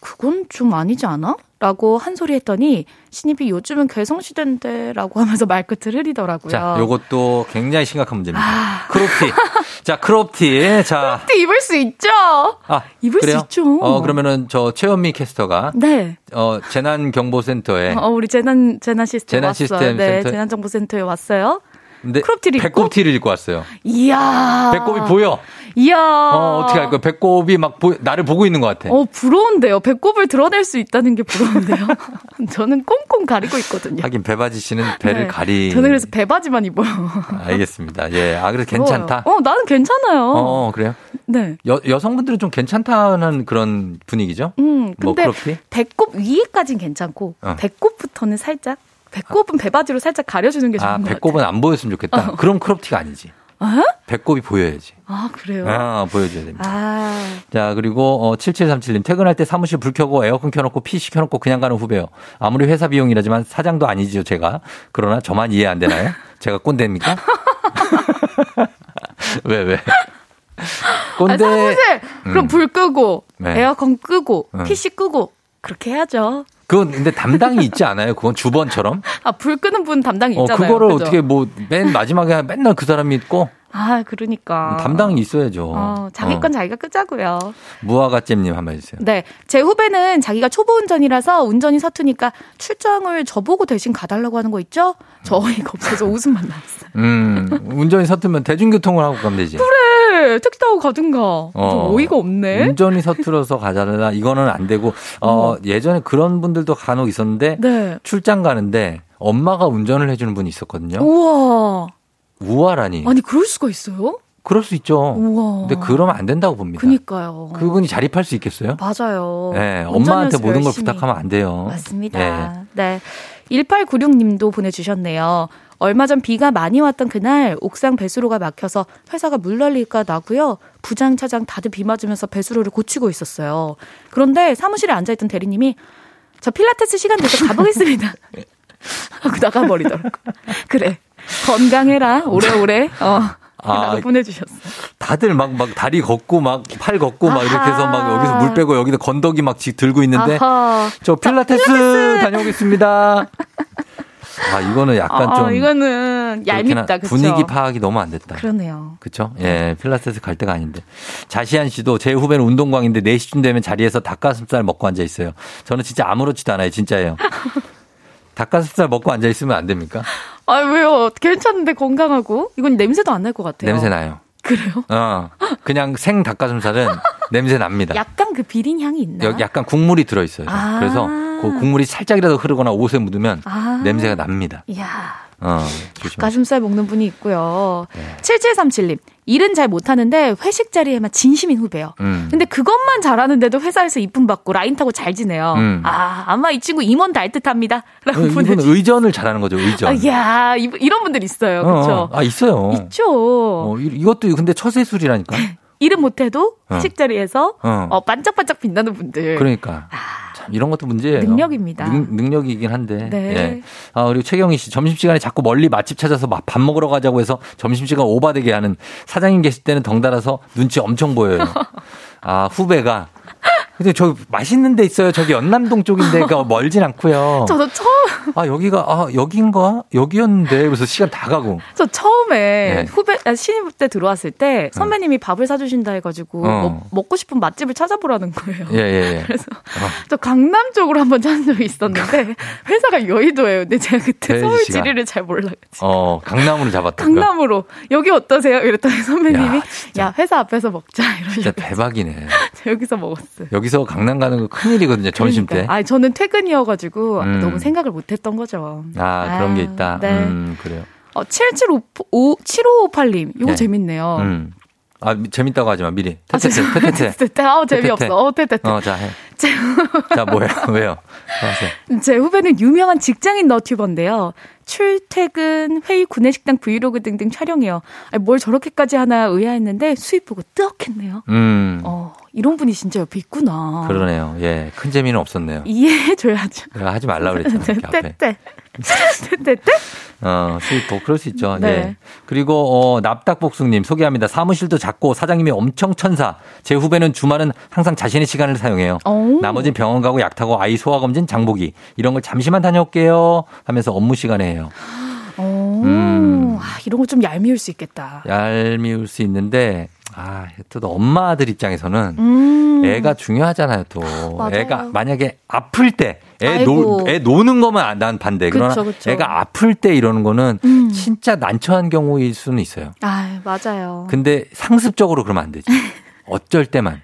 그건 좀 아니지 않아? 라고 한 소리 했더니 신입이 요즘은 개성시대인데 라고 하면서 말끝을 흐리더라고요. 자, 요것도 굉장히 심각한 문제입니다. 아. crop티. 자, crop티. 자, crop티 입을 수 있죠? 아, 입을 그래요? 수 있죠. 어, 그러면은 저 최현미 캐스터가 네. 어, 재난 경보센터에 어, 우리 재난, 재난 시스템 재난 왔어요. 시스템 네, 센터- 재난 정보 센터에 왔어요. 근데 crop티를 입고? 배꼽티를 입고 왔어요. 이야. 배꼽이 보여. 이야. 어, 어떻게 할 거야? 배꼽이 막 보, 나를 보고 있는 것 같아. 어, 부러운데요. 배꼽을 드러낼 수 있다는 게 부러운데요. 저는 꽁꽁 가리고 있거든요. 하긴 배바지 씨는 배를 네. 가리. 저는 그래서 배바지만 입어요. 알겠습니다. 예. 아, 그래서 괜찮다. 어, 나는 괜찮아요. 어, 그래요? 네. 여, 여성분들은 좀 괜찮다는 그런 분위기죠? 음, 뭐 근데 크롭티? 배꼽 위에까진 괜찮고 어. 배꼽부터는 살짝 배꼽은 배바지로 살짝 가려주는 게 좋은 아, 것 배꼽은 안 보였으면 좋겠다. 어. 그럼 크롭티가 아니지. 어? 배꼽이 보여야지. 아, 그래요? 아, 보여줘야 됩니다. 아, 자, 그리고 어 7737님 퇴근할 때 사무실 불 켜고 에어컨 켜놓고 PC 켜놓고 그냥 가는 후배요. 아무리 회사 비용이라지만 사장도 아니지요, 제가. 그러나 저만 이해 안 되나요? 제가 꼰대입니까? 왜, 왜? 꼰대. 아니, 사무실! 그럼 음. 불 끄고, 네. 에어컨 끄고, 음. PC 끄고, 그렇게 해야죠. 그건 근데 담당이 있지 않아요? 그건 주번처럼? 아, 불 끄는 분 담당이 어, 있잖아요. 그거를 그죠? 어떻게 뭐 맨 마지막에 맨날 그 사람이 있고 아, 그러니까. 담당이 있어야죠. 어, 자기 어. 건 자기가 끄자고요. 무화과잼님 한번 해주세요. 네. 제 후배는 자기가 초보 운전이라서 운전이 서투니까 출장을 저보고 대신 가달라고 하는 거 있죠? 저 어이가 없어서 웃음만 나왔어요. 음, 운전이 서투면 대중교통을 하고 가면 되지. 그래! 택시 타고 가든가. 좀 어. 어이가 없네. 운전이 서툴어서 가자라 이거는 안 되고 어, 예전에 그런 분들도 간혹 있었는데 네. 출장 가는데 엄마가 운전을 해주는 분이 있었거든요. 우와. 우아라니. 아니, 그럴 수가 있어요? 그럴 수 있죠. 우와. 근데 그러면 안 된다고 봅니다. 그니까요. 그분이 자립할 수 있겠어요? 맞아요. 네, 엄마한테 모든 걸 열심히. 부탁하면 안 돼요. 맞습니다. 네. 네. 1896님도 보내주셨네요. 얼마 전 비가 많이 왔던 그날 옥상 배수로가 막혀서 회사가 물 날릴까 나고요. 부장 차장 다들 비 맞으면서 배수로를 고치고 있었어요. 그런데 사무실에 앉아있던 대리님이 저 필라테스 시간 돼서 가보겠습니다. 하고 나가버리더라고. 그래 건강해라 오래오래. 어. 아, 라고 보내주셨어요. 다들 막, 막 다리 걷고 막 팔 걷고 막 이렇게 해서 막 아하. 여기서 물 빼고 여기다 건더기 막 지- 들고 있는데 아하. 저 필라테스, 다녀오겠습니다. 아, 이거는 약간 아, 좀 이거는 그렇긴 얄밉다. 한- 그쵸? 분위기 파악이 너무 안 됐다. 그러네요. 그쵸? 예, 필라테스 갈 때가 아닌데. 자시한 씨도 제 후배는 운동광인데 4시쯤 되면 자리에서 닭가슴살 먹고 앉아 있어요. 저는 진짜 아무렇지도 않아요. 진짜예요. 닭가슴살 먹고 앉아 있으면 안 됩니까? 아 왜요? 괜찮은데 건강하고 이건 냄새도 안 날 것 같아요. 냄새 나요. 그래요? 어. 그냥 생 닭가슴살은 냄새 납니다. 약간 그 비린 향이 있나? 여기 약간 국물이 들어 있어요. 아. 그래서 그 국물이 살짝이라도 흐르거나 옷에 묻으면 아. 냄새가 납니다. 이야 어, 조심. 가슴살 먹는 분이 있고요. 네. 7737님. 일은 잘 못하는데 회식 자리에만 진심인 후배요. 음. 근데 그것만 잘하는데도 회사에서 이쁨 받고 라인 타고 잘 지내요. 음. 아, 아마 이 친구 임원 달 듯합니다. 라고 이분 보내주 의전을 잘하는 거죠, 의전. 아, 야, 이- 이런 분들 있어요. 그렇죠? 어, 아, 있어요. 있죠. 어, 이- 이것도 근데 처세술이라니까. 일은 못해도 어. 회식 자리에서 어. 어, 반짝반짝 빛나는 분들. 그러니까. 참, 이런 것도 문제예요. 능력입니다. 능, lực 이긴 한데. 네. 예. 아, 그리고 최경희 씨, 점심시간에 자꾸 멀리 맛집 찾아서 막 밥 먹으러 가자고 해서 점심시간 오바되게 하는 사장님 계실 때는 덩달아서 눈치 엄청 보여요. 아, 후배가. 근데 저 맛있는 데 있어요. 저기 연남동 쪽인데가 멀진 않고요. 저도 처음 아, 여기가, 아, 여긴가? 여기였는데. 그래서 시간 다 가고. 저 처음에 네. 후배 아, 신입 때 들어왔을 때 선배님이 밥을 사주신다 해가지고 어. 먹- 먹고 싶은 맛집을 찾아보라는 거예요. 예, 예, 예. 그래서 저 강남 쪽으로 한번 찾은 적이 있었는데 회사가 여의도예요. 근데 제가 그때 대지 서울 씨가. 지리를 잘 몰라. 어, 강남으로 잡았다. 강남으로 여기 어떠세요? 이랬더니 선배님이 야, 야, 회사 앞에서 먹자 진짜 이러시고 대박이네. 여기서 먹었어요. 여기서 강남 가는 거 큰일이거든요. 점심 때. 아, 저는 퇴근이어가지고 음. 너무 생각을 못 했던 거죠. 아, 그런 게 아, 있다. 네. 음, 그래요. 어, 7755, 7558님, 요거 네. 재밌네요. 음. 아, 미- 재밌다고 하지 마, 미리. 아, 테테테, 테테테. 테테테. 아우, 재미없어. 테테테. 어, 테테테. 어, 자, 해. 자, 뭐예요? 왜요? 하세요. 제 후배는 유명한 직장인 너튜버인데요. 출퇴근, 회의, 구내식당 브이로그 등등 촬영해요. 아니, 뭘 저렇게까지 하나 의아했는데 수입 보고 뜨억했네요. 음, 어, 이런 분이 진짜 옆에 있구나. 그러네요. 예, 큰 재미는 없었네요. 이해해줘야죠. 하지 말라 그랬잖아. 이렇게 앞에. 때때. 때때? 어, 수입 뭐 그럴 수 있죠. 네. 예. 그리고 어, 납닭복숭님 소개합니다. 사무실도 작고 사장님이 엄청 천사. 제 후배는 주말은 항상 자신의 시간을 사용해요. 오. 나머지는 병원 가고 약 타고 아이 소화 검진, 장보기 이런 걸 잠시만 다녀올게요. 하면서 업무 시간에 해요. 어, 음. 아, 이런 거 좀 얄미울 수 있겠다. 얄미울 수 있는데 아, 또 엄마들 입장에서는 음. 애가 중요하잖아요, 또. 애가 만약에 아플 때, 애, 아이고. 노, 애 노는 거면 난 반대. 그러나 그쵸, 그쵸. 애가 아플 때 이러는 거는 음. 진짜 난처한 경우일 수는 있어요. 아, 맞아요. 근데 상습적으로 그러면 안 되지. 어쩔 때만.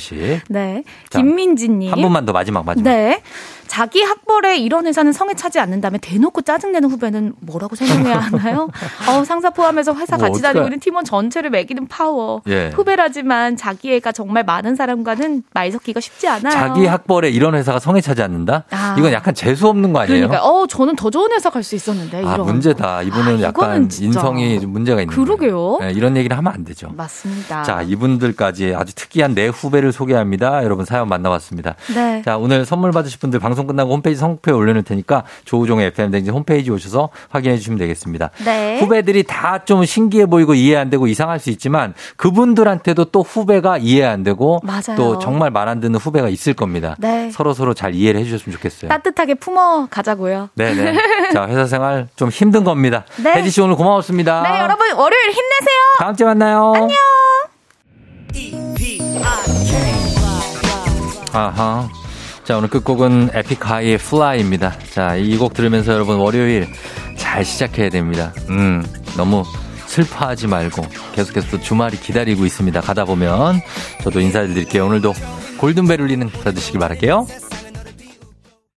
가끔씩. 네. 자, 김민지님. 한 번만 더 마지막, 마지막. 네. 자기 학벌에 이런 회사는 성에 차지 않는다면 대놓고 짜증내는 후배는 뭐라고 설명해야 하나요? 어, 상사 포함해서 회사 뭐 같이. 다니고 있는 팀원 전체를 매기는 파워. 예. 후배라지만 자기 애가 정말 많은 사람과는 말 섞기가 쉽지 않아요. 자기 학벌에 이런 회사가 성에 차지 않는다? 아. 이건 약간 재수 없는 거 아니에요? 그러니까 어 저는 더 좋은 회사 갈 수 있었는데 아, 이런 문제다. 이분은 아, 약간. 인성이 좀 문제가 있는 그러게요. 거예요. 네, 이런 얘기를 하면 안 되죠. 맞습니다. 자, 이분들까지 아주 특이한 내 후배 를 소개합니다. 여러분 사연 만나봤습니다. 네. 자, 오늘 선물 받으실 분들 방송 끝나고 홈페이지 선곡표에 올려놓을 테니까 조우종의 FM 댕진 홈페이지 오셔서 확인해 주시면 되겠습니다. 네. 후배들이 다 좀 신기해 보이고 이해 안 되고 이상할 수 있지만 그분들한테도 또 후배가 이해 안 되고 맞아요. 또 정말 말 안 듣는 후배가 있을 겁니다. 네. 서로 서로 잘 이해를 해 주셨으면 좋겠어요. 따뜻하게 품어 가자고요. 네 네. 자, 회사 생활 좀 힘든 겁니다. 네. 혜지 씨 오늘 고마웠습니다. 네, 여러분 월요일 힘내세요. 다음 주에 만나요. 안녕. 아하. 자, 오늘 끝곡은 에픽하이의 Fly입니다. 자, 이 곡 들으면서 여러분 월요일 잘 시작해야 됩니다. 음, 너무 슬퍼하지 말고 계속해서 또 주말이 기다리고 있습니다. 가다 보면 저도 인사드릴게요. 오늘도 골든벨 울리는 받으시길 바랄게요.